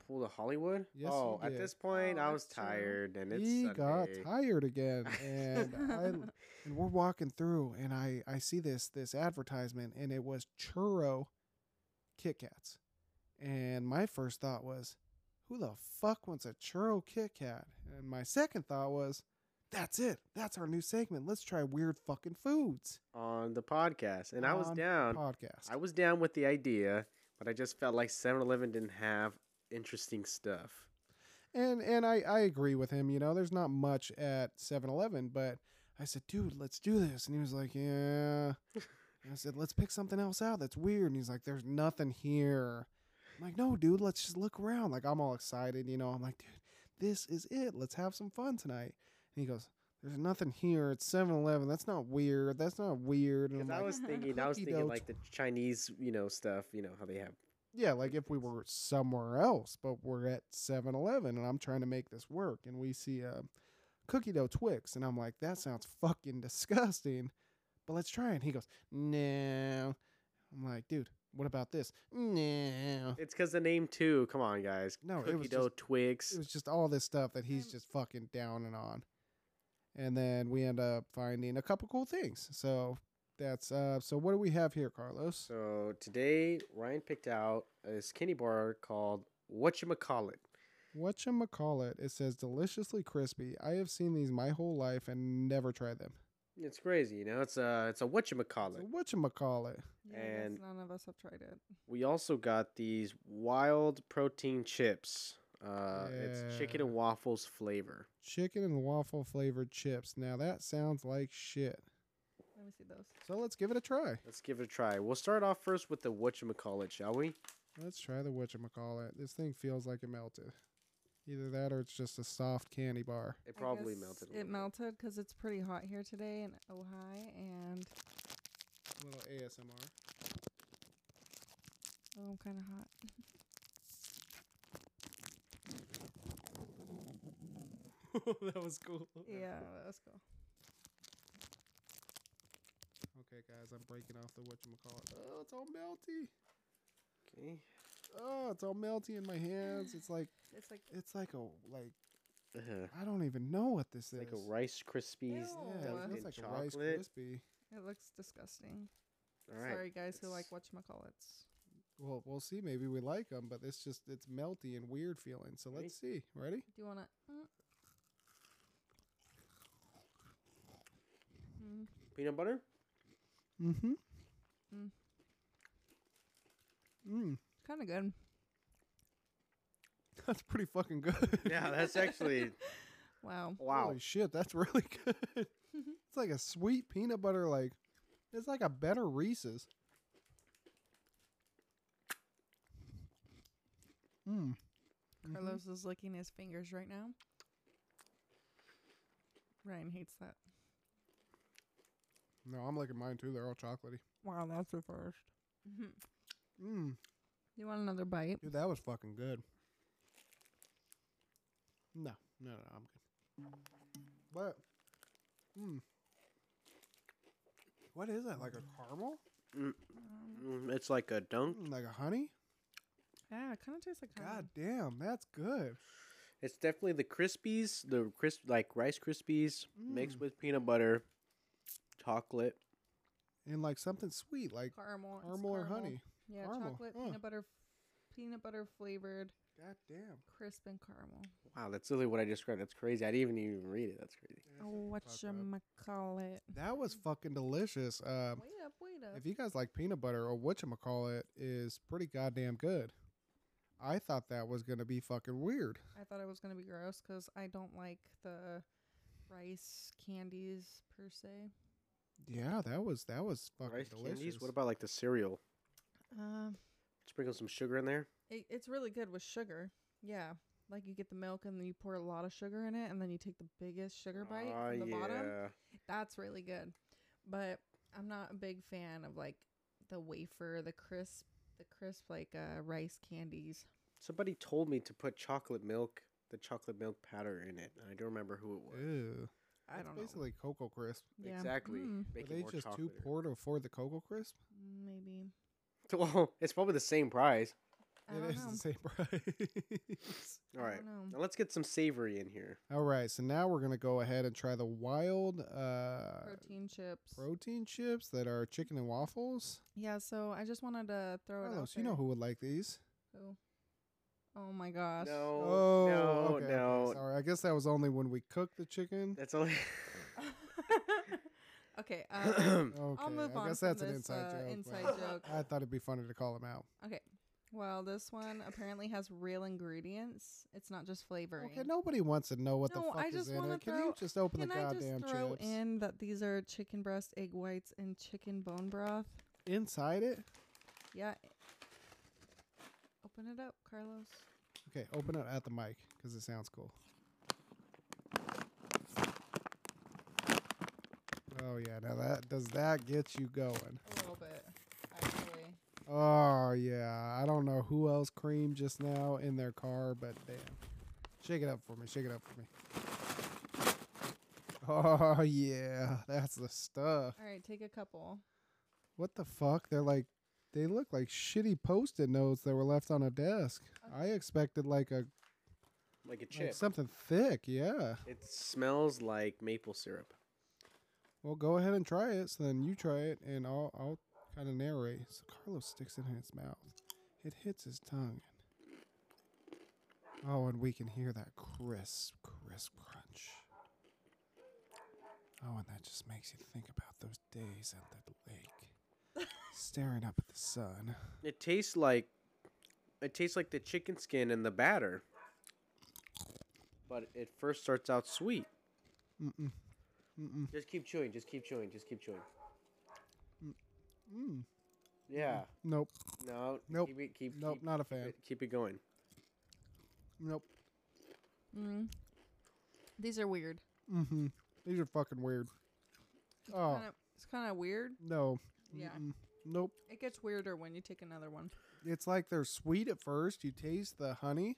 Pull to Hollywood. Yes, oh, he oh, at this point, Oh, I was that's true. tired, and it's he got tired again. And <laughs> I and we're walking through and I I see this this advertisement and it was churro Kit Kats. And my first thought was, who the fuck wants a churro Kit Kat? And my second thought was, that's it. That's our new segment. Let's try weird fucking foods. on the podcast, and I was down. Podcast. I was down with the idea, but I just felt like 7-Eleven didn't have interesting stuff. And and I, I agree with him, you know, there's not much at 7-Eleven, but I said, dude, let's do this. And he was like, yeah. And I said, let's pick something else out that's weird. And he's like, there's nothing here. I'm like, no, dude, let's just look around. Like, I'm all excited, you know. I'm like, dude, this is it. Let's have some fun tonight. And he goes, there's nothing here. It's 7 Eleven. That's not weird. That's not weird. And Because I'm I like, was <laughs> thinking, I was thinking dough like the Chinese, you know, stuff. You know how they have. Yeah, like if we were somewhere else, but we're at 7 Eleven and I'm trying to make this work. And we see a cookie dough Twix. And I'm like, that sounds fucking disgusting. But let's try it. And he goes, no. I'm like, dude, what about this? No. It's because the name too. Come on, guys. No, it cookie was dough just- Twix. It was just all this stuff that he's just fucking down and on. And then we end up finding a couple cool things. So that's uh so what do we have here, Carlos? So today, Ryan picked out a skinny bar called Whatchamacallit. Whatchamacallit? It says deliciously crispy. I have seen these my whole life and never tried them. It's crazy, you know. It's a it's a So whatchamacallit. whatchamacallit? Yeah, And- none of us have tried it. We also got these Wilde protein chips. Uh, It's chicken and waffles flavor. Chicken and waffle flavored chips. Now that sounds like shit. Let me see those. So let's give it a try. Let's give it a try. We'll start off first with the whatchamacallit, shall we? Let's try the whatchamacallit. This thing feels like it melted. Either that or it's just a soft candy bar. It probably melted. It bit. melted because it's pretty hot here today in Ojai, and A little ASMR. oh, I'm kind of hot. <laughs> that was cool. Yeah, that was cool. Okay, guys, I'm breaking off the whatchamacallit. Oh, it's all melty. Okay. Oh, it's all melty in my hands. It's like <sighs> It's like it's like a like Uh-huh. I don't even know what this It's is. like a Rice Krispies. Ew. yeah, it feels in like a Rice chocolate. Krispie. it looks disgusting. All right. Sorry, guys who like let's- whatchamacallits. Well, we'll see. Maybe we like them, but it's just it's melty and weird feeling. So Ready? let's see. Ready? Do you want to? Mm. Mm. Peanut butter. Mm-hmm. Mm. Mm. Kind of good. <laughs> That's pretty fucking good. Yeah, that's actually <laughs> Wow. wow. Holy shit, that's <laughs> really good. it's like a sweet peanut butter. Like it's like a better Reese's. Mm. Mhm. Carlos is licking his fingers right now. Ryan hates that. No, I'm liking mine too. They're all chocolatey. Wow, that's the 1st Mm. You want another bite? Dude, that was fucking good. No, no, no, I'm good. But, mm. What is that? Like a caramel? Mm, It's like a dunk. Mm, Like a honey? yeah, it kind of tastes like God honey. damn, that's good. It's definitely the Krispies, the crisp like Rice Krispies mixed Mm. with peanut butter, chocolate. And like something sweet, like Caramel. it's caramel or honey. Yeah, Caramel, chocolate, huh. peanut butter, peanut butter flavored, God damn. crisp and caramel. Wow, that's literally what I described. That's crazy. I didn't even read it. That's crazy. Oh, what you call it? That was fucking delicious. Um, Wait up, wait up. if you guys like peanut butter or whatchamacallit is pretty goddamn good. I thought that was gonna be fucking weird. I thought it was gonna be gross because I don't like the rice candies per se. Yeah, that was that was fucking Rice delicious. candies. What about like the cereal? Uh, Sprinkle some sugar in there. it, it's really good with sugar. Yeah, like you get the milk and then you pour a lot of sugar in it, and then you take the biggest sugar bite Ah, from the bottom. That's really good. But I'm not a big fan of like the wafer, the crisp, the crisp like uh, rice candies. Somebody told me to put chocolate milk, the chocolate milk powder in it. and I don't remember who it was. Ew. I That's don't know. basically Cocoa Crisp. Yeah. Exactly. Mm, Were Make it they more just too chocolatey. poor to afford the Cocoa Crisp? maybe. <laughs> Well, it's probably the same price. I It don't is know. the same <laughs> price. All right. I don't know. Now let's get some savory in here. All right, so now we're gonna go ahead and try the Wilde uh, Protein chips. protein chips that are chicken and waffles. yeah, so I just wanted to throw it out Carlos, you know who would like these? Who? Oh my gosh. No, oh, no, okay, no. Okay, sorry, I guess that was only when we cooked the chicken. That's only. <laughs> okay, uh, <clears throat> Okay, I'll move on. I on guess from that's an this inside uh, joke. inside joke. I thought it'd be funny to call him out. Okay. Well, this one apparently has real ingredients. It's not just flavoring. Okay, nobody wants to know what No, the fuck I is in wanna it. Can throw- you just open Can the I goddamn just throw chips in that these are chicken breast, egg whites, and chicken bone broth? inside it? Yeah. Open it up, Carlos. Okay, open it at the mic because it sounds cool. Oh yeah, now that does that get you going? A little bit, actually. Oh yeah, I don't know who else creamed just now in their car, but damn, shake it up for me, shake it up for me. Oh yeah, that's the stuff. All right, take a couple. What the fuck? They're like, they look like shitty post-it notes that were left on a desk. I expected like a like a like chip. something thick. Yeah. it smells like maple syrup. Well, go ahead and try it. So then you try it, and I'll I'll kind of narrate. So Carlos sticks it in his mouth. It hits his tongue. Oh, and we can hear that crisp, crisp crunch. Oh, and that just makes you think about those days at the lake, staring up at the sun. It tastes like it tastes like the chicken skin and the batter. But it first starts out sweet. Mm-mm. Mm-mm. Just keep chewing, just keep chewing, just keep chewing. Mm. Yeah. Nope. No. Nope. Keep it keep Nope. keep, Not a keep fan. it, keep it going. Nope. Mm. These are weird. Mm-hmm. These are fucking weird. It's Oh kinda, it's kind of weird. no. Yeah. Mm-mm. Nope. It gets weirder when you take another one. it's like they're sweet at first. You taste the honey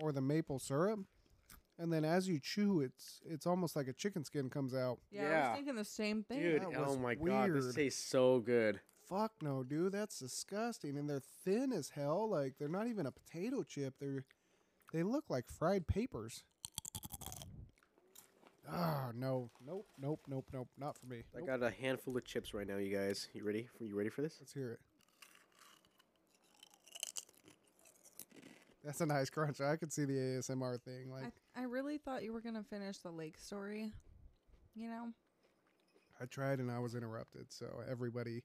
or the maple syrup, and then as you chew, it's it's almost like a chicken skin comes out. Yeah, I Yeah. was thinking the same thing. Dude, that oh was my god, this weird. tastes so good. Fuck no, dude, that's disgusting. And they're thin as hell. Like they're not even a potato chip. They're they look like fried papers. Ah, no, nope, nope, nope, nope, not for me. I Nope. got a handful of chips right now, you guys. You ready? For you ready for this? Let's hear it. That's a nice crunch. I could see the ASMR thing. Like I, I really thought you were gonna finish the lake story. You know, I tried and I was interrupted. So everybody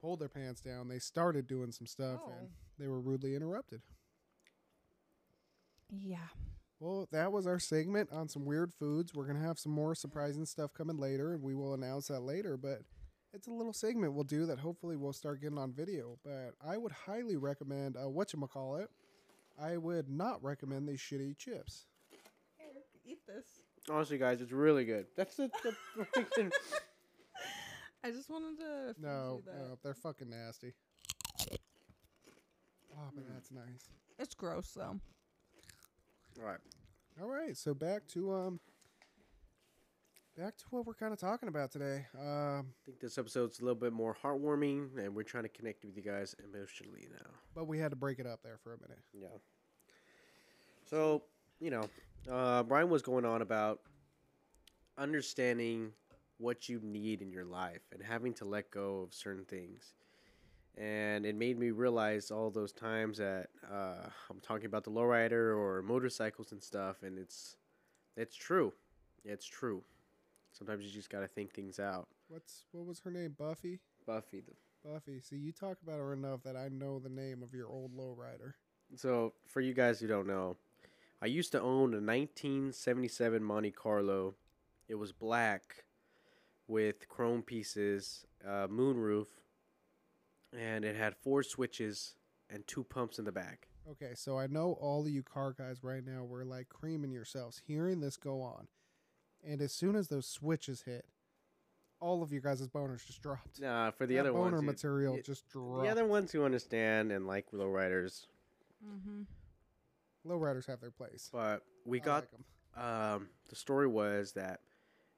pulled their pants down. They started doing some stuff and Oh. they were rudely interrupted. yeah. Well, that was our segment on some weird foods. We're going to have some more surprising stuff coming later and we will announce that later. But it's a little segment we'll do that hopefully we'll start getting on video. But I would highly recommend uh, whatchamacallit. I would not recommend these shitty chips. Eat this. Honestly, guys, it's really good. That's the, the <laughs> I just wanted to. No, that. no, they're fucking nasty. Oh, but Mm. that's nice. It's gross though. All right. All right, so back to um, back to what we're kind of talking about today. Um, I think this episode's a little bit more heartwarming, and we're trying to connect with you guys emotionally now. but we had to break it up there for a minute. Yeah. So you know, uh, Brian was going on about understanding what you need in your life and having to let go of certain things. And it made me realize all those times that uh, I'm talking about the lowrider or motorcycles and stuff, and it's it's true. It's true. Sometimes you just gotta think things out. What's what was her name? Buffy. Buffy, the Buffy. See, you talk about her enough that I know the name of your old lowrider. So, for you guys who don't know, I used to own a 1977 Monte Carlo. It was black with chrome pieces, uh, moonroof, and it had four switches and two pumps in the back. Okay, so I know all of you car guys right now were like creaming yourselves hearing this go on. And as soon as those switches hit, all of you guys' boners just dropped. Nah, for the That other boner ones, material y- just dropped. the other ones who understand and like lowriders, Mm-hmm. Lowriders have their place. but we I got like 'em. um, the story was that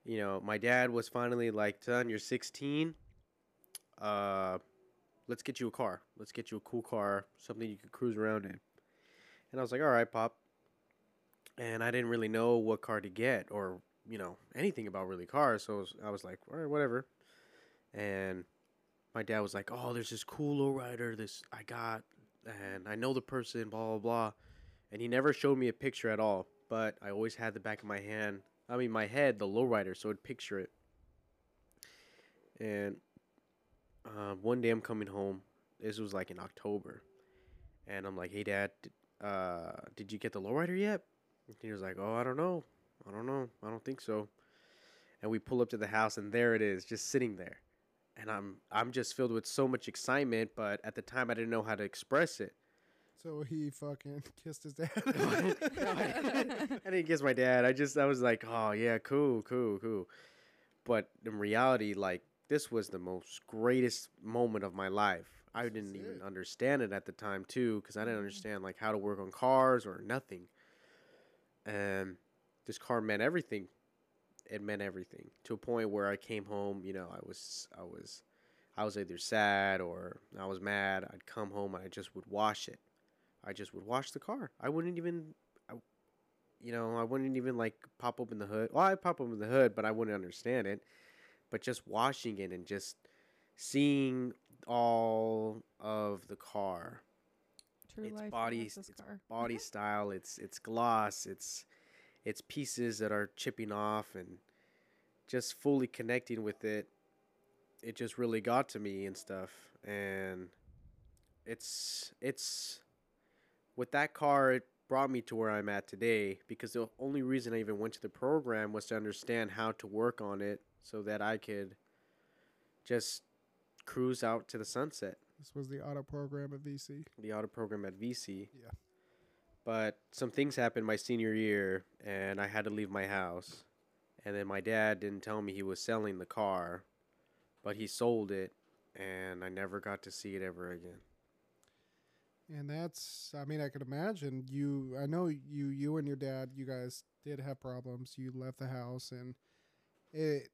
you know my dad was finally like son you're 16 uh let's get you a car. Let's get you a cool car something you could cruise around in. And i was like all right pop. And i didn't really know what car to get or you know anything about really cars. So I was, I was like all right whatever. And my dad was like oh there's this cool lowrider this i got and i know the person blah blah blah. And he never showed me a picture at all but I always had the back of my hand, I mean my head, the lowrider, so I'd picture it. And um, one day I'm coming home. This was like in October, and I'm like, "Hey, Dad, did, uh, did you get the lowrider yet?" And he was like, "Oh, I don't know, I don't know, I don't think so." And we pull up to the house, and there it is, just sitting there. And I'm I'm just filled with so much excitement, but at the time I didn't know how to express it. So he fucking <laughs> kissed his dad. <laughs> I didn't kiss my dad. I just I was like, oh yeah, cool, cool, cool. But in reality, like this was the most greatest moment of my life. I didn't even understand it at the time too, because I didn't Mhm. understand like how to work on cars or nothing. And this car meant everything. It meant everything to a point where I came home. You know, I was I was I was either sad or I was mad. I'd come home and I just would wash it. I just would wash the car. I wouldn't even, I, you know, I wouldn't even like pop open the hood. Well, I pop open the hood, but I wouldn't understand it. But just washing it and just seeing all of the car, True its body, its car. body <laughs> style, its its gloss, its its pieces that are chipping off, and just fully connecting with it. It just really got to me and stuff, and it's it's with that car it brought me to where I'm at today because the only reason I even went to the program was to understand how to work on it so that I could just cruise out to the sunset this was the auto program at VC. the auto program at VC. Yeah. But some things happened my senior year, and I had to leave my house. And then my dad didn't tell me he was selling the car, but he sold it, and I never got to see it ever again. And that's, I mean, I could imagine you. I know you, you and your dad, you guys did have problems. You left the house, and it,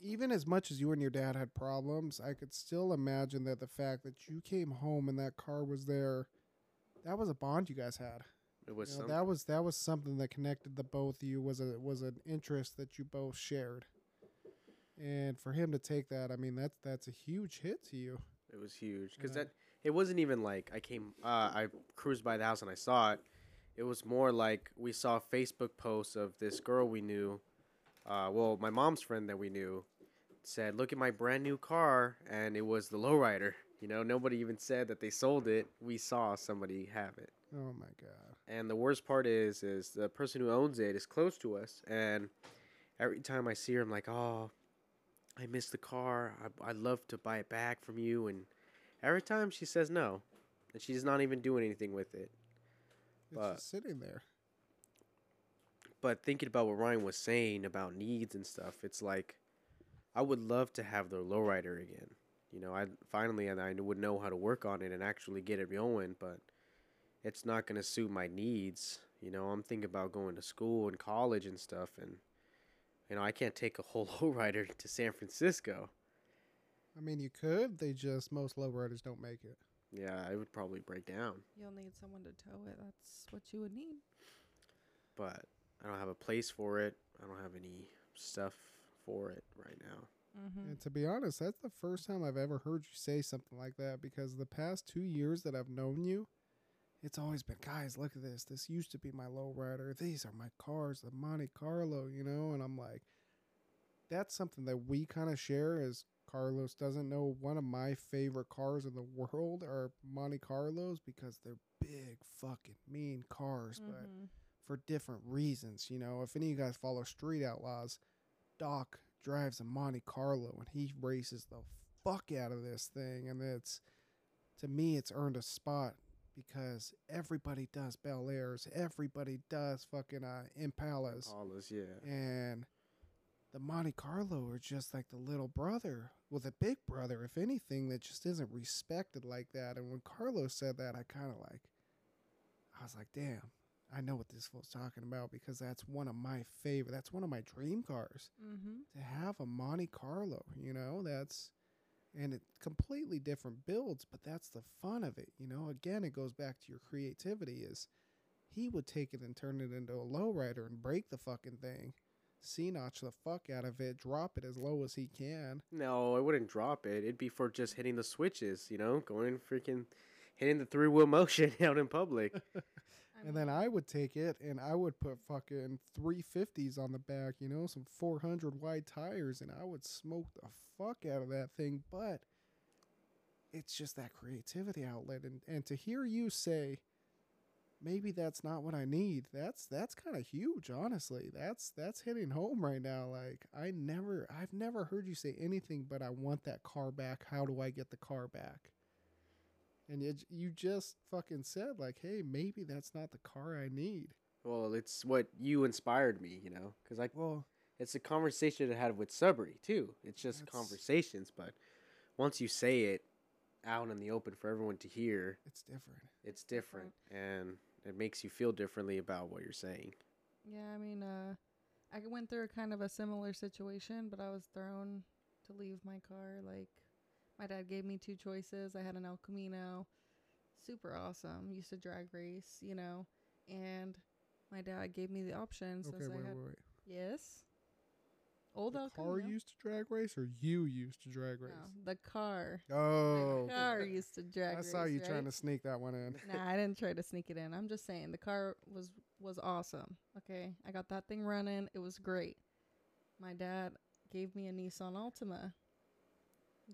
even as much as you and your dad had problems, I could still imagine that the fact that you came home and that car was there, that was a bond you guys had. It was You know, that was that was something that connected the both of you. Was a was an interest that you both shared. And for him to take that, I mean, that's that's a huge hit to you. it was huge because Yeah. that it wasn't even like I came. Uh, I cruised by the house and I saw it. It was more like we saw Facebook posts of this girl we knew. Uh, well, my mom's friend that we knew said, "Look at my brand new car," and it was the lowrider. You know, nobody even said that they sold it. We saw somebody have it. Oh my god. And the worst part is, is the person who owns it is close to us, and every time I see her, I'm like, "Oh, I miss the car. I, I'd love to buy it back from you." And every time she says no, and she's not even doing anything with it. It's But- just sitting there. But thinking about what Ryan was saying about needs and stuff, it's like I would love to have the lowrider again. You know, I finally and I would know how to work on it and actually get it going, but it's not going to suit my needs. You know, I'm thinking about going to school and college and stuff, and you know, I can't take a whole <laughs> lowrider to San Francisco. I mean, you could. They just most lowriders don't make it. Yeah, it would probably break down. You'll need someone to tow it. That's what you would need. but I don't have a place for it. I don't have any stuff for it right now. Mm-hmm. And to be honest, that's the first time I've ever heard you say something like that because the past two years that I've known you, it's always been, guys, look at this. This used to be my lowrider. These are my cars, the Monte Carlo, you know? And I'm like, that's something that we kind of share is Carlos doesn't know one of my favorite cars in the world are Monte Carlos because they're big, fucking mean cars, but Mhm. For different reasons. You know, if any of you guys follow Street Outlaws, Doc drives a Monte Carlo and he races the fuck out of this thing. And it's, to me, it's earned a spot because everybody does Bel Airs, everybody does fucking uh, Impalas. Paula's, yeah. And the Monte Carlo are just like the little brother, well, the big brother, if anything, that just isn't respected like that. And when Carlos said that, I kind of like, I was like, damn, I know what this fool's talking about because that's one of my favorite, that's one of my dream cars Mm-hmm. to have a Monte Carlo, you know, that's, and it completely different builds, but that's the fun of it, you know. Again, it goes back to your creativity is he would take it and turn it into a lowrider and break the fucking thing, C notch the fuck out of it, drop it as low as he can. No, I wouldn't drop it. It'd be for just hitting the switches, you know, going freaking hitting the three wheel <laughs> motion out in public. <laughs> And then I would take it and I would put fucking 350s on the back, you know, some 400 wide tires, and I would smoke the fuck out of that thing. But it's just that creativity outlet. And, and to hear you say, maybe that's not what I need, that's that's kind of huge, honestly. That's that's hitting home right now. Like I never I've never heard you say anything but I want that car back. How do I get the car back? And you, you just fucking said like, hey, maybe that's not the car I need. well, it's what you inspired me, you know, because I Well, it's a conversation I had with Subry too. It's just conversations, but once you say it out in the open for everyone to hear, it's different. it's different, and it makes you feel differently about what you're saying. Yeah, I mean, uh, I went through a kind of a similar situation, but I was thrown to leave my car. Like, my dad gave me two choices. I had an El Camino, super awesome. Used to drag race, you know, and my dad gave me the option Okay, I wait, had wait, wait. yes, old The El car Camino. used to drag race, or you used to drag race? No, the car. Oh, the car <laughs> used to drag I race. saw you trying to sneak that one in. nah, I didn't try to sneak it in. I'm just saying the car was was awesome. Okay, I got that thing running. It was great. My dad gave me a Nissan Altima.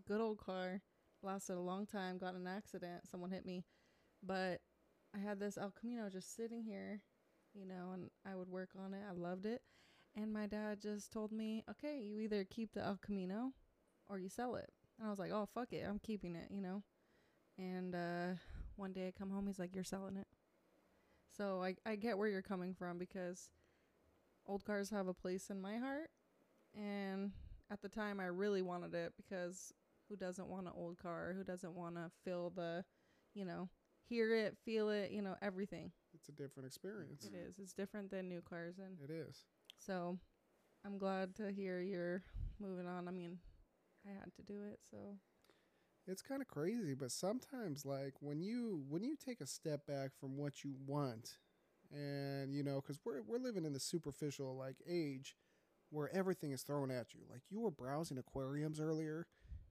Good old car. Lasted a long time. Got an accident. Someone hit me, but I had this El Camino just sitting here, you know, and I would work on it. I loved it. And my dad just told me, okay, you either keep the El Camino or you sell it. And I was like, oh, fuck it. I'm keeping it, you know? And uh, one day I come home, he's like, you're selling it. So I, I get where you're coming from because old cars have a place in my heart. And at the time, I really wanted it because who doesn't want an old car? Who doesn't want to feel the, you know, hear it, feel it, you know, everything. It's a different experience. It is. It's different than new cars. And It is. so I'm glad to hear you're moving on. I mean, I had to do it. So It's kind of crazy, but sometimes, like when you when you take a step back from what you want, and you know, because we're we're living in the superficial like age where everything is thrown at you. Like you were browsing aquariums earlier.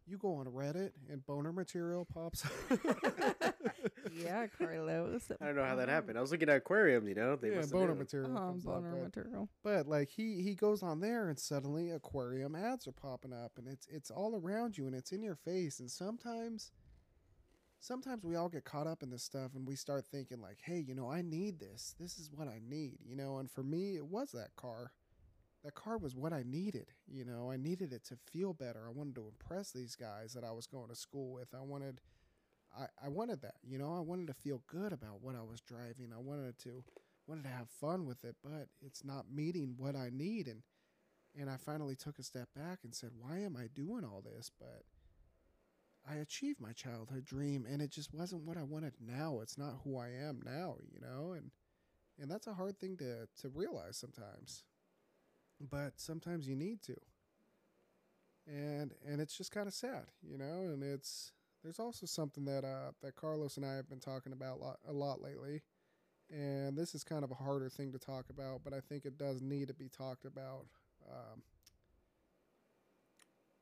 You go on Reddit and boner material pops. up. yeah, Carlos. I don't know how that mm-hmm. happened. I was looking at aquariums, you know. They yeah, boner knew. material. Oh, comes up, boner but- material. But like he he goes on there and suddenly aquarium ads are popping up and it's it's all around you and it's in your face and sometimes sometimes we all get caught up in this stuff and we start thinking like, "Hey, you know, I need this. This is what I need." You know, and for me it was that car. That car was what I needed, you know. I needed it to feel better. I wanted to impress these guys that I was going to school with. I wanted I, I wanted that, you know. I wanted to feel good about what I was driving. I wanted to wanted to have fun with it, but it's not meeting what I need and and I finally took a step back and said, "Why am I doing all this?" But I achieved my childhood dream and it just wasn't what I wanted now. It's not who I am now, you know? And and that's a hard thing to to realize sometimes. But sometimes you need to. And and it's just kind of sad, you know? And it's there's also something that uh that Carlos and I have been talking about a lot, a lot lately and this is kind of a harder thing to talk about, but I think it does need to be talked about. Um,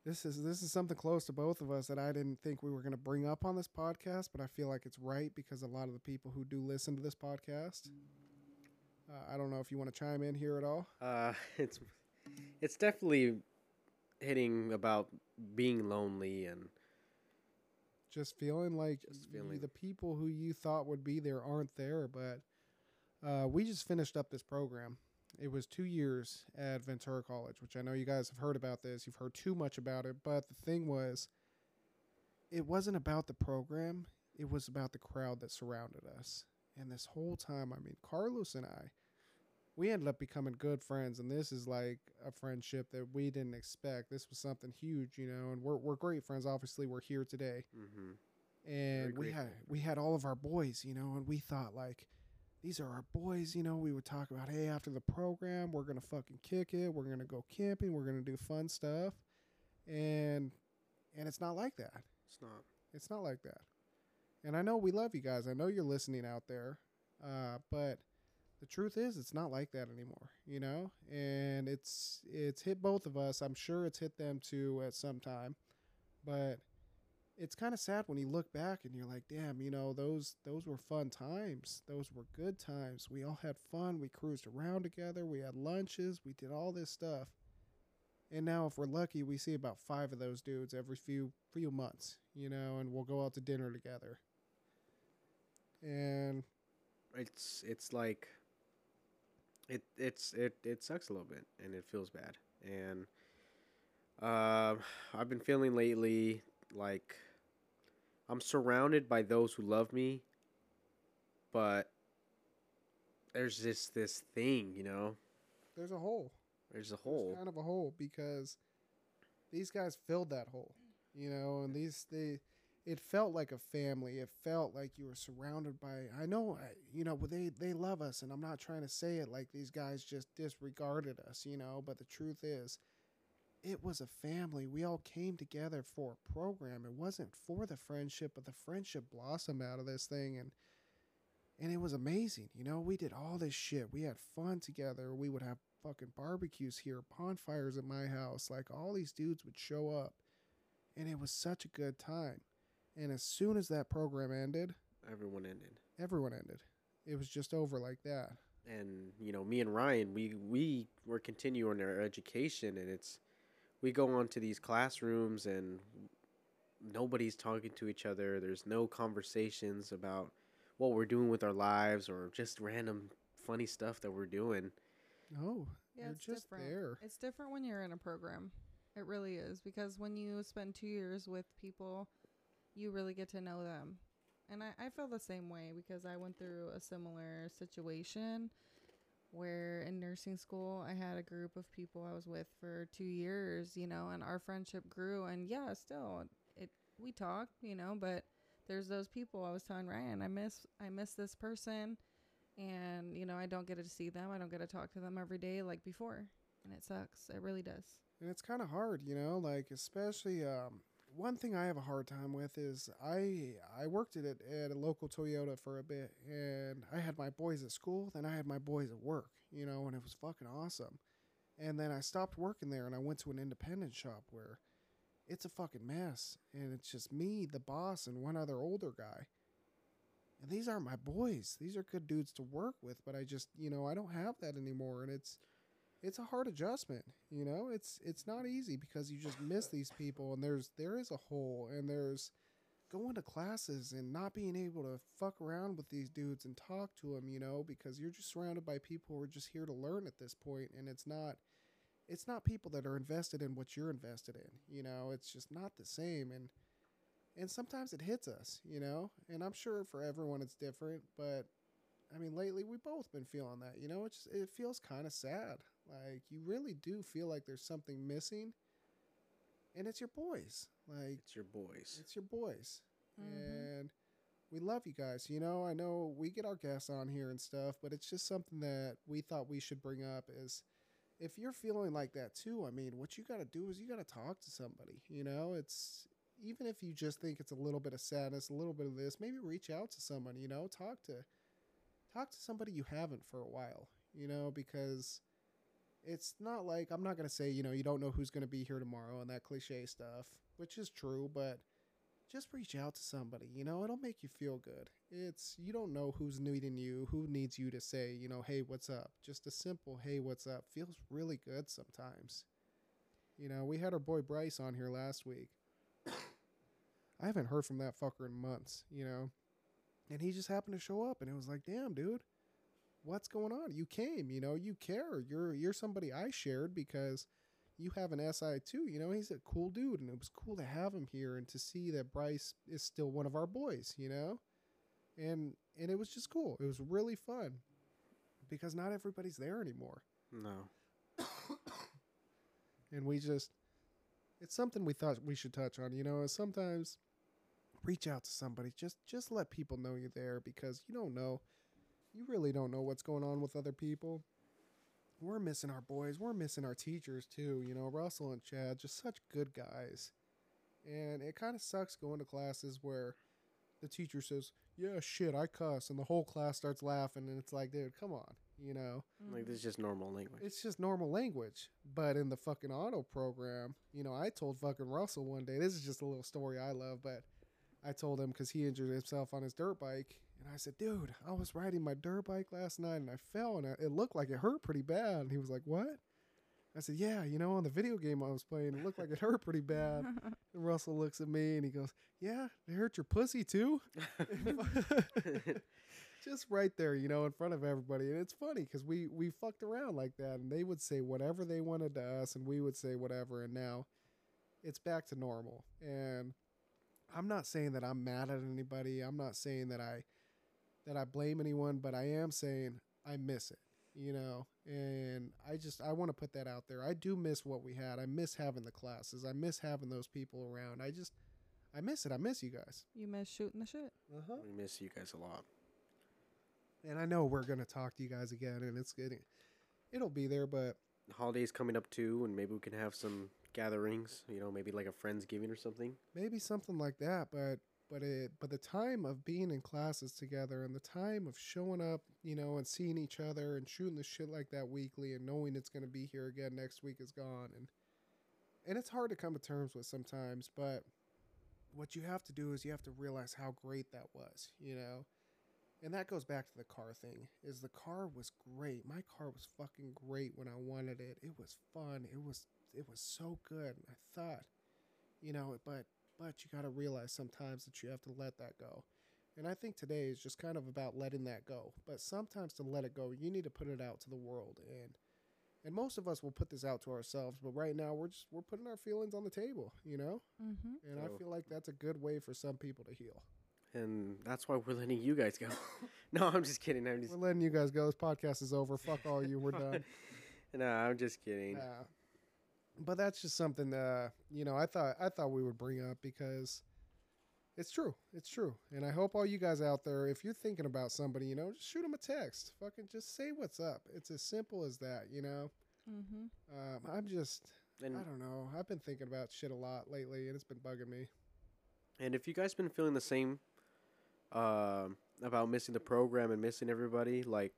this is this is something close to both of us that I didn't think we were going to bring up on this podcast, but I feel like it's right because a lot of the people who do listen to this podcast. Uh, I don't know if you want to chime in here at all. Uh, <laughs> it's it's definitely hitting about being lonely and Just feeling like Just feeling- the people who you thought would be there aren't there. But uh, we just finished up this program. It was two years at Ventura College, which I know you guys have heard about this. You've heard too much about it. But the thing was, it wasn't about the program, it was about the crowd that surrounded us. And this whole time, I mean, Carlos and I, we ended up becoming good friends. And this is like a friendship that we didn't expect. This was something huge, you know, and we're, we're great friends. Obviously, we're here today hmm and we had we had all of our boys, you know, and we thought like these are our boys, you know. We would talk about, hey, after the program, we're gonna fucking kick it. We're gonna go camping. We're gonna do fun stuff, and and it's not like that. it's not. It's not like that. And I know we love you guys. I know you're listening out there, uh, but the truth is, it's not like that anymore. You know, and it's it's hit both of us. I'm sure it's hit them too at some time, but it's kind of sad when you look back and you're like, damn, you know, those those were fun times. Those were good times. We all had fun. We cruised around together. We had lunches. We did all this stuff. And now, if we're lucky, we see about five of those dudes every few few months, you know, and we'll go out to dinner together. And It's it's like it it's it it sucks a little bit and it feels bad and um I've been feeling lately like I'm surrounded by those who love me, but there's just this thing, you know. there's a hole. There's a There's hole. kind of a hole because these guys filled that hole, you know, and these they it felt like a family. It felt like you were surrounded by. I know, you know, they they love us, and I'm not trying to say it like these guys just disregarded us, you know. But the truth is, it was a family. We all came together for a program. It wasn't for the friendship, but the friendship blossomed out of this thing, and and it was amazing. You know, we did all this shit. We had fun together. We would have fucking barbecues here, bonfires at my house. Like all these dudes would show up, and it was such a good time. And as soon as that program ended, Everyone ended. everyone ended. It was just over like that. and you know me and Ryan we we were continuing our education and it's we go on to these classrooms and nobody's talking to each other there's no conversations about what we're doing with our lives or just random funny stuff that we're doing No, Yeah, you're it's just different. there. It's different when you're in a program. It really is because when you spend two years with people, you really get to know them. And I, I feel the same way because I went through a similar situation where in nursing school I had a group of people I was with for two years, you know, and our friendship grew. And yeah, still it we talk, you know, but there's those people I was telling Ryan I miss I miss this person. And you know I don't get to see them. I don't get to talk to them every day like before. And it sucks. It really does. And it's kind of hard, you know, like especially um, one thing I have a hard time with is I I worked at it at a local Toyota for a bit, and I had my boys at school, then I had my boys at work, you know, and it was fucking awesome. And then I stopped working there, and I went to an independent shop where it's a fucking mess, and it's just me, the boss, and one other older guy. And these aren't my boys. These are good dudes to work with, but I just, you know, I don't have that anymore, and it's it's a hard adjustment you know it's it's not easy because you just miss these people and there's there is a hole and there's going to classes and not being able to fuck around with these dudes and talk to them you know because you're just surrounded by people who are just here to learn at this point and it's not it's not people that are invested in what you're invested in you know it's just not the same and and sometimes it hits us you know and i'm sure for everyone it's different but I mean, lately we've both been feeling that. You know, it just it feels kind of sad. Like you really do feel like there's something missing, and it's your boys. Like it's your boys it's your boys, Mhm. and we love you guys. You know, I know we get our guests on here and stuff, but it's just something that we thought we should bring up. Is if you're feeling like that too, I mean, what you got to do is you got to talk to somebody. You know, it's even if you just think it's a little bit of sadness, a little bit of this, maybe reach out to someone. You know, talk to talk to somebody you haven't for a while, you know, because it's not like I'm not going to say, you know, you don't know who's going to be here tomorrow and that cliche stuff, which is true, but just reach out to somebody, you know, it'll make you feel good. It's you don't know who's needing you, who needs you to say, you know, hey, what's up? Just a simple hey, what's up feels really good sometimes. You know, we had our boy Bryce on here last week. <coughs> I haven't heard from that fucker in months, you know. And he just happened to show up and it was like, "Damn, dude. What's going on? You came, you know, you care. You're you're somebody I shared because you have an SI too. You know, he's a cool dude, and it was cool to have him here and to see that Bryce is still one of our boys. You know, and and it was just cool. It was really fun because not everybody's there anymore, No. <coughs> and we just it's something we thought we should touch on. You know, sometimes reach out to somebody. Just just let people know you're there because you don't know. You really don't know what's going on with other people. We're missing our boys. We're missing our teachers too. You know, Russell and Chad, just such good guys. And it kind of sucks going to classes where the teacher says, "Yeah, shit, I cuss," and the whole class starts laughing, and it's like, dude, come on, you know. Like this is just normal language. It's just normal language. But in the fucking auto program, you know, I told fucking Russell one day, this is just a little story I love, but I told him because he injured himself on his dirt bike. And I said, dude, I was riding my dirt bike last night and I fell and it looked like it hurt pretty bad. And he was like, what? I said, yeah, you know, on the video game I was playing, it looked like it hurt pretty bad. <laughs> And Russell looks at me and he goes, yeah, it hurt your pussy too? <laughs> just right there, you know, in front of everybody. And it's funny because we we fucked around like that, and they would say whatever they wanted to us, and we would say whatever. And now it's back to normal. And I'm not saying that I'm mad at anybody. I'm not saying that I that I blame anyone, but I am saying I miss it. You know, and I just I want to put that out there. I do miss what we had. I miss having the classes. I miss having those people around. I just I miss it. I miss you guys. you miss shooting the shit. Uh-huh. we miss you guys a lot. And I know we're gonna talk to you guys again, and it's getting, it'll be there. But Holidays coming up too, and maybe we can have some gatherings. You know, maybe like a friendsgiving or something. maybe something like that. But but it but the time of being in classes together, and the time of showing up, you know, and seeing each other and shooting the shit like that weekly, and knowing it's gonna be here again next week is gone. And and it's hard to come to terms with sometimes. But what you have to do is you have to realize how great that was. You know. And that goes back to the car thing. Is the car was great. My car was fucking great when I wanted it. It was fun. It was it was so good. I thought, you know, but but you got to realize sometimes that you have to let that go. And I think today is just kind of about letting that go. But sometimes to let it go, you need to put it out to the world and and most of us will put this out to ourselves, but right now we're just we're putting our feelings on the table, you know? Mm-hmm. And So- I feel like that's a good way for some people to heal. And that's why we're letting you guys go. <laughs> no, I'm just kidding. I'm just. We're letting you guys go. This podcast is over. Fuck all you. We're done. <laughs> no, I'm just kidding. Nah. But that's just something uh, you know, I thought I thought we would bring up because it's true. It's true. And I hope all you guys out there, if you're thinking about somebody, you know, just shoot them a text. Fucking just say what's up. It's as simple as that, you know. Mm-hmm. Um, I'm just And I don't know. I've been thinking about shit a lot lately and it's been bugging me. and if you guys been feeling the same, um, about missing the program and missing everybody, like,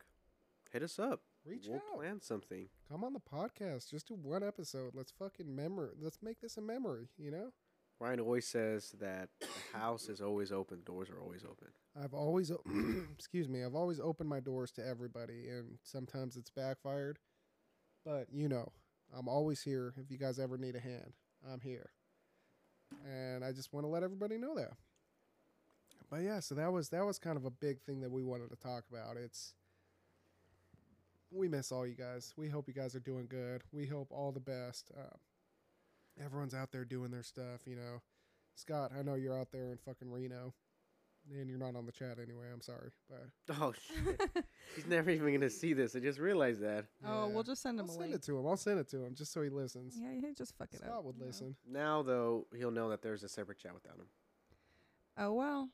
hit us up. Reach we'll out. plan something. Come on the podcast. Just do one episode. Let's fucking memory. Let's make this a memory, you know? Ryan always says that the house is always open, doors are always open. I've always, o- <clears throat> excuse me, I've always opened my doors to everybody, and sometimes it's backfired. But you know, I'm always here. If you guys ever need a hand, I'm here. And I just want to let everybody know that. But yeah, so that was that was kind of a big thing that we wanted to talk about. It's we miss all you guys. We hope you guys are doing good. We hope all the best. Uh, everyone's out there doing their stuff. You know, Scott, I know you're out there in fucking Reno. And you're not on the chat anyway. I'm sorry, but <laughs> Oh shit! He's never even gonna see this. I just realized that. Oh, Yeah. we'll just send I'll him a send link. it to him. I'll send it to him just so he listens. Yeah, yeah, just fuck it Scott up. Scott would you know. listen. Now though, he'll know that there's a separate chat without him. Oh well.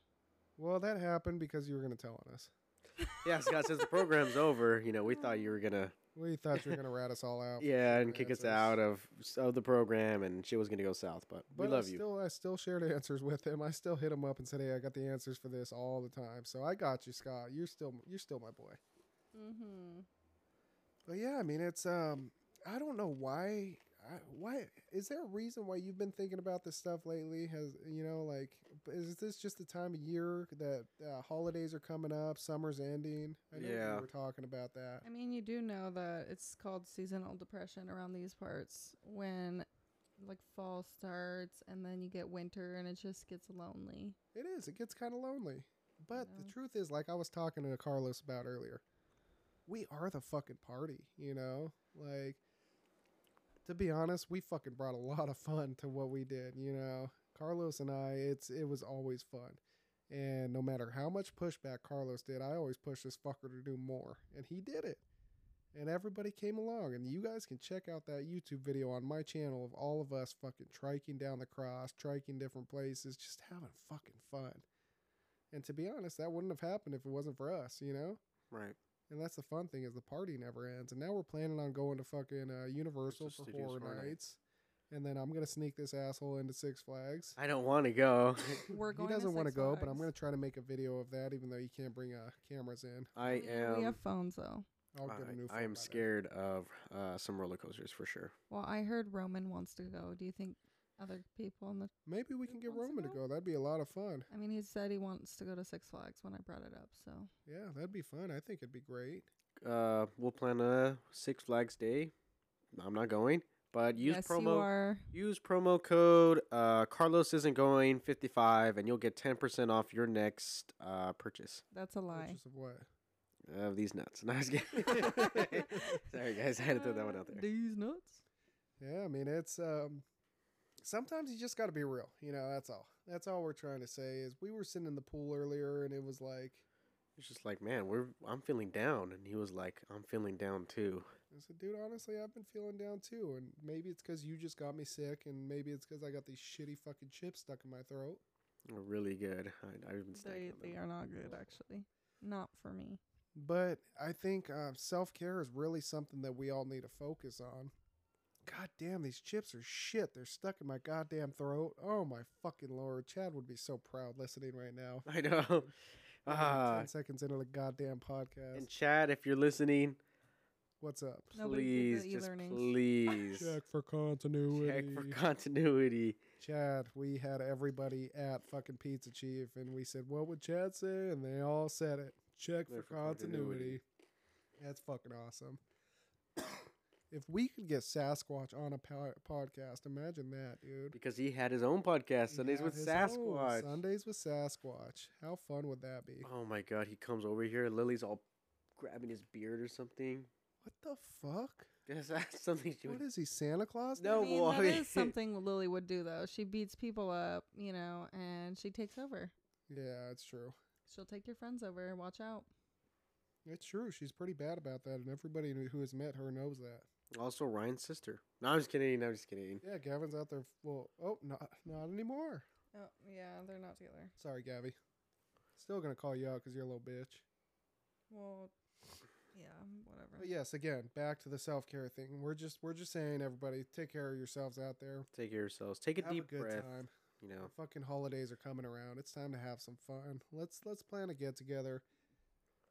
Well, that happened because you were going to tell on us. Yeah, Scott, since the program's over, you know, we thought you were gonna <laughs> We thought you were gonna rat us all out. Yeah, and short kick us out of of the program, and shit was gonna go south. But, But we love I you. still, I still shared answers with him. I still hit him up and said, "Hey, I got the answers for this all the time." So I got you, Scott. You're still, you're still my boy. Mm-hmm. But yeah, I mean, it's um, I don't know why. I, why is there a reason why you've been thinking about this stuff lately? Has you know, like, is this just the time of year that uh, holidays are coming up, summer's ending? I know Yeah. we were talking about that. I mean, you do know that it's called seasonal depression around these parts when like fall starts and then you get winter and it just gets lonely. It is. It gets kind of lonely. But know? the truth is, like I was talking to Carlos about earlier, we are the fucking party, you know? Like, to be honest, we fucking brought a <laughs> lot of fun to what we did, you know? Carlos and I, it's it was always fun. And no matter how much pushback Carlos did, I always pushed this fucker to do more. And he did it. And everybody came along. And you guys can check out that YouTube video on my channel of all of us fucking triking down the cross, triking different places, just having fucking fun. And to be honest, that wouldn't have happened if it wasn't for us, you know? Right. And that's the fun thing is the party never ends. And now we're planning on going to fucking uh, Universal for Studios horror Horror nights. Nights. And then I'm gonna sneak this asshole into Six Flags. I don't want to go. <laughs> We're He going. doesn't want to go, but I'm gonna try to make a video of that, even though you can't bring uh, cameras in. I am. We have phones though. I'll get a new. I, I phone am by then. scared of uh, some roller coasters for sure. Well, I heard Roman wants to go. Do you think other people in the? Maybe we can get Wants to Roman to go? go. That'd be a lot of fun. I mean, he said he wants to go to Six Flags when I brought it up. So Yeah, that'd be fun. I think it'd be great. Uh, we'll plan a Six Flags day. I'm not going, but use yes, you promo are. use promo code uh, Carlos isn't going 55, and you'll get 10% off your next uh, purchase That's a lie. Purchase of what? of these nuts. <laughs> No, I was kidding. <laughs> Sorry, guys, I had to throw that one out there. These nuts. Yeah, I mean it's um sometimes you just got to be real. You know, that's all. That's all we're trying to say is we were sitting in the pool earlier and it was like It's just like, man, we're I'm feeling down, and he was like, I'm feeling down too. I said, dude, honestly, I've been feeling down too, and maybe it's because you just got me sick, and maybe it's because I got these shitty fucking chips stuck in my throat. We're really good. I, I've been They on they are not good actually. Not for me. But I think uh, self care is really something that we all need to focus on. God damn, these chips are shit. They're stuck in my goddamn throat. Oh my fucking lord, Chad would be so proud listening right now. <laughs> I know. We're like Ah, ten seconds into the goddamn podcast. and Chad, if you're listening, What's up? Nobody did please, the just e-learnings. please Check for continuity. check for continuity. Chad, we had everybody at fucking Pizza Chief, and we said, "What would Chad say?" And they all said it. Check for Check for continuity. continuity. That's fucking awesome. If we could get Sasquatch on a po- podcast, imagine that, dude. Because he had his own podcast, Sundays with Sasquatch. Sundays with Sasquatch. How fun would that be? Oh my god, he comes over here. Lily's all grabbing his beard or something. What the fuck? Is that <laughs> something she What would? is he, Santa Claus? No, I mean, boy. that is <laughs> something Lily would do though. She beats people up, you know, and she takes over. Yeah, it's true. She'll take your friends over. Watch out. It's true. She's pretty bad about that, and everybody who- who has met her knows that. Also, Ryan's sister. No, I'm just kidding. No, I'm just kidding. Yeah, Gavin's out there. Well, oh, not not anymore. Oh yeah, they're not together. Sorry, Gabby. Still gonna call you out because you're a little bitch. Well, yeah, whatever. But yes, again, back to the self care thing. We're just we're just saying, everybody, take care of yourselves out there. Take care of yourselves. Take a have deep a good breath. time. You know, The fucking holidays are coming around. It's time to have some fun. Let's let's plan a get together.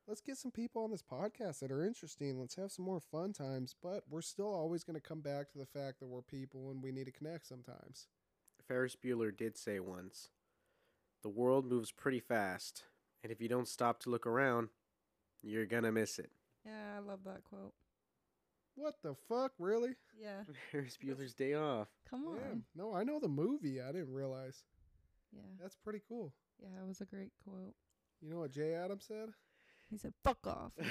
Let's get some people on this podcast that are interesting. Let's have some more fun times. But we're still always going to come back to the fact that we're people and we need to connect sometimes. Ferris Bueller did say once, "The world moves pretty fast, and if you don't stop to look around, you're gonna miss it." Yeah, I love that quote. What the fuck, really? Yeah, <laughs> Ferris Bueller's Day Off. come on. Yeah. No, I know the movie. I didn't realize. Yeah, That's pretty cool. yeah, it was a great quote. You know what Jay Adams said? He said, "Fuck off." <laughs>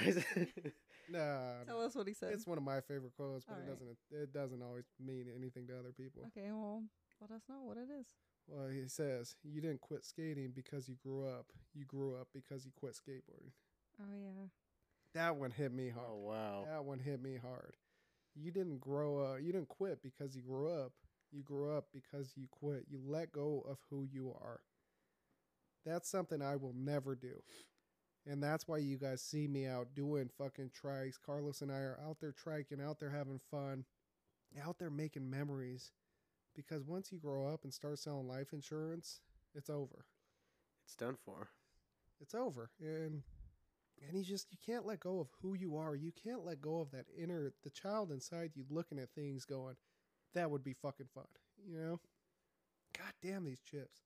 Nah, <laughs> Tell us what he said. it's one of my favorite quotes, but it Alright. doesn't it doesn't always mean anything to other people. Okay, well, let us know what it is. Well, he says you didn't quit skating because you grew up. You grew up because you quit skateboarding. Oh yeah. That one hit me hard. oh wow. That one hit me hard. You didn't grow up. You didn't quit because you grew up. You grew up because you quit. You let go of who you are. That's something I will never do. And that's why you guys see me out doing fucking trikes. Carlos and I are out there triking, out there having fun, out there making memories. Because once you grow up and start selling life insurance, it's over. It's done for. It's over. And and you just you can't let go of who you are. You can't let go of that inner the child inside you looking at things going, that would be fucking fun. You know? God damn these chips.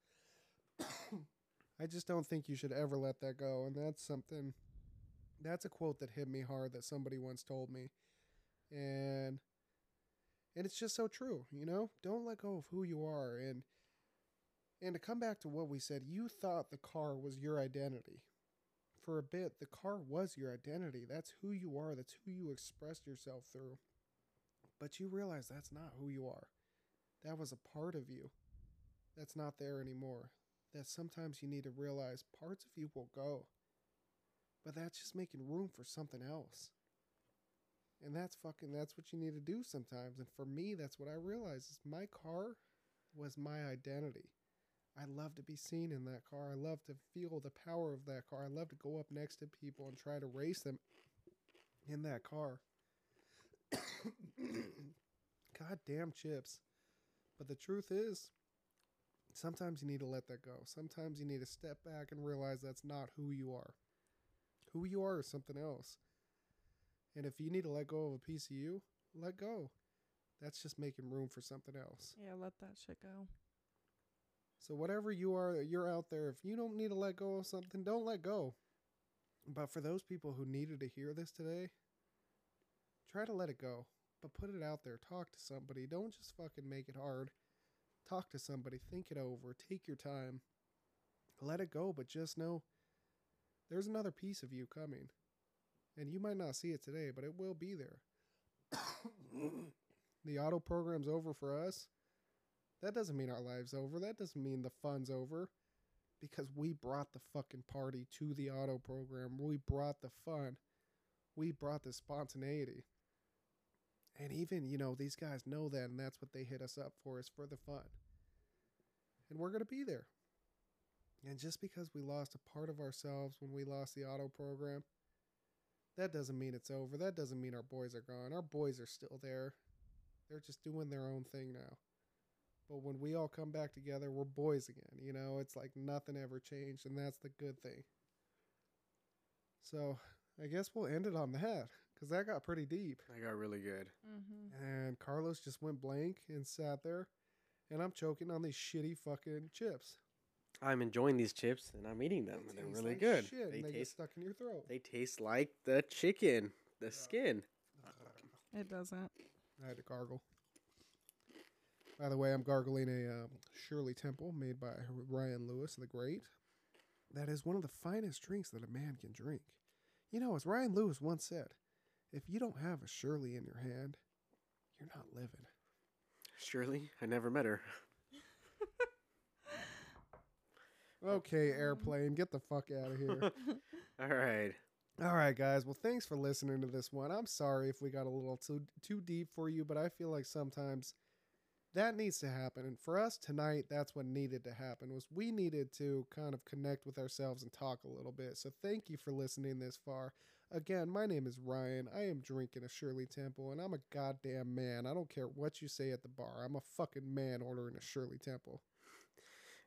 I just don't think you should ever let that go. And that's something that's a quote that hit me hard that somebody once told me. And and it's just so true, you know? Don't let go of who you are and and to come back to what we said, you thought the car was your identity. For a bit, the car was your identity. That's who you are. That's who you expressed yourself through. But you realize that's not who you are. That was a part of you that's not there anymore. That sometimes you need to realize parts of you will go. But that's just making room for something else. And that's fucking that's what you need to do sometimes. And for me, that's what I realized is my car was my identity. I love to be seen in that car. I love to feel the power of that car. I love to go up next to people and try to race them in that car. <coughs> God damn chips. But the truth is, sometimes you need to let that go. Sometimes you need to step back and realize that's not who you are. Who you are is something else. And if you need to let go of a piece of you, let go. That's just making room for something else. Yeah, let that shit go. So whatever you are, you're out there. If you don't need to let go of something, don't let go. But for those people who needed to hear this today, try to let it go. But put it out there. Talk to somebody. Don't just fucking make it hard. Talk to somebody. Think it over. Take your time. Let it go, but just know there's another piece of you coming. And you might not see it today, but it will be there. <coughs> the auto program's over for us. That doesn't mean our life's over. That doesn't mean the fun's over. Because we brought the fucking party to the auto program. We brought the fun. We brought the spontaneity. And even, you know, these guys know that, and that's what they hit us up for is for the fun. And we're going to be there. And just because we lost a part of ourselves when we lost the auto program, that doesn't mean it's over. That doesn't mean our boys are gone. Our boys are still there. They're just doing their own thing now. But when we all come back together, we're boys again. You know, it's like nothing ever changed, and that's the good thing. So I guess we'll end it on that because that got pretty deep. I got really good. Mm-hmm. And Carlos just went blank and sat there, and I'm choking on these shitty fucking chips. I'm enjoying these chips and I'm eating them, and They they're really like good. Shit, They and they get taste stuck in your throat. they taste like the chicken, the skin. It doesn't. I had to gargle. By the way, I'm gargling a um, Shirley Temple made by Ryan Lewis the Great. That is one of the finest drinks that a man can drink. You know, as Ryan Lewis once said, if you don't have a Shirley in your hand, you're not living. Shirley, I never met her. <laughs> Okay, airplane, get the fuck out of here. <laughs> All right. All right, guys. Well, thanks for listening to this one. I'm sorry if we got a little too too deep for you, but I feel like sometimes that needs to happen. And for us tonight, that's what needed to happen. Was we needed to kind of connect with ourselves and talk a little bit. So thank you for listening this far. Again, my name is Ryan. I am drinking a Shirley Temple, and I'm a goddamn man. I don't care what you say at the bar. I'm a fucking man ordering a Shirley Temple.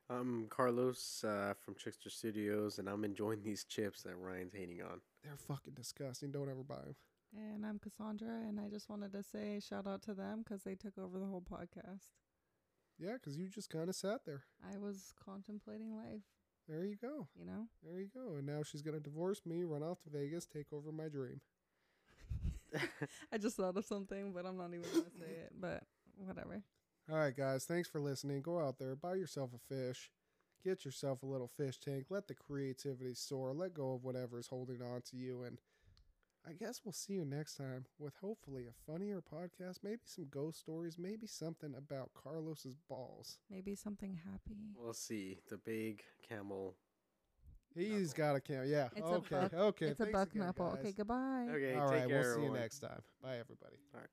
I'm Carlos uh, from Trickster Studios, and I'm enjoying these chips that Ryan's hating on. They're fucking disgusting. Don't ever buy them. And I'm Cassandra, and I just wanted to say shout out to them because they took over the whole podcast. Yeah, because you just kind of sat there. I was contemplating life, There you go. you know? There you go. And now she's going to divorce me, run off to Vegas, take over my dream. <laughs> I just thought of something, but I'm not even going to say it, but whatever. All right, guys. Thanks for listening. Go out there, buy yourself a fish, get yourself a little fish tank, let the creativity soar, let go of whatever's holding on to you. And I guess we'll see you next time with hopefully a funnier podcast, maybe some ghost stories, maybe something about Carlos's balls. Maybe something happy. We'll see. The big camel. He's Knuckle. got a camel. Yeah. It's a okay. buck- okay. it's a buck again, knuckle. guys. Okay, goodbye. Okay, All take right. care. We'll see you next time. Bye, everybody. All right.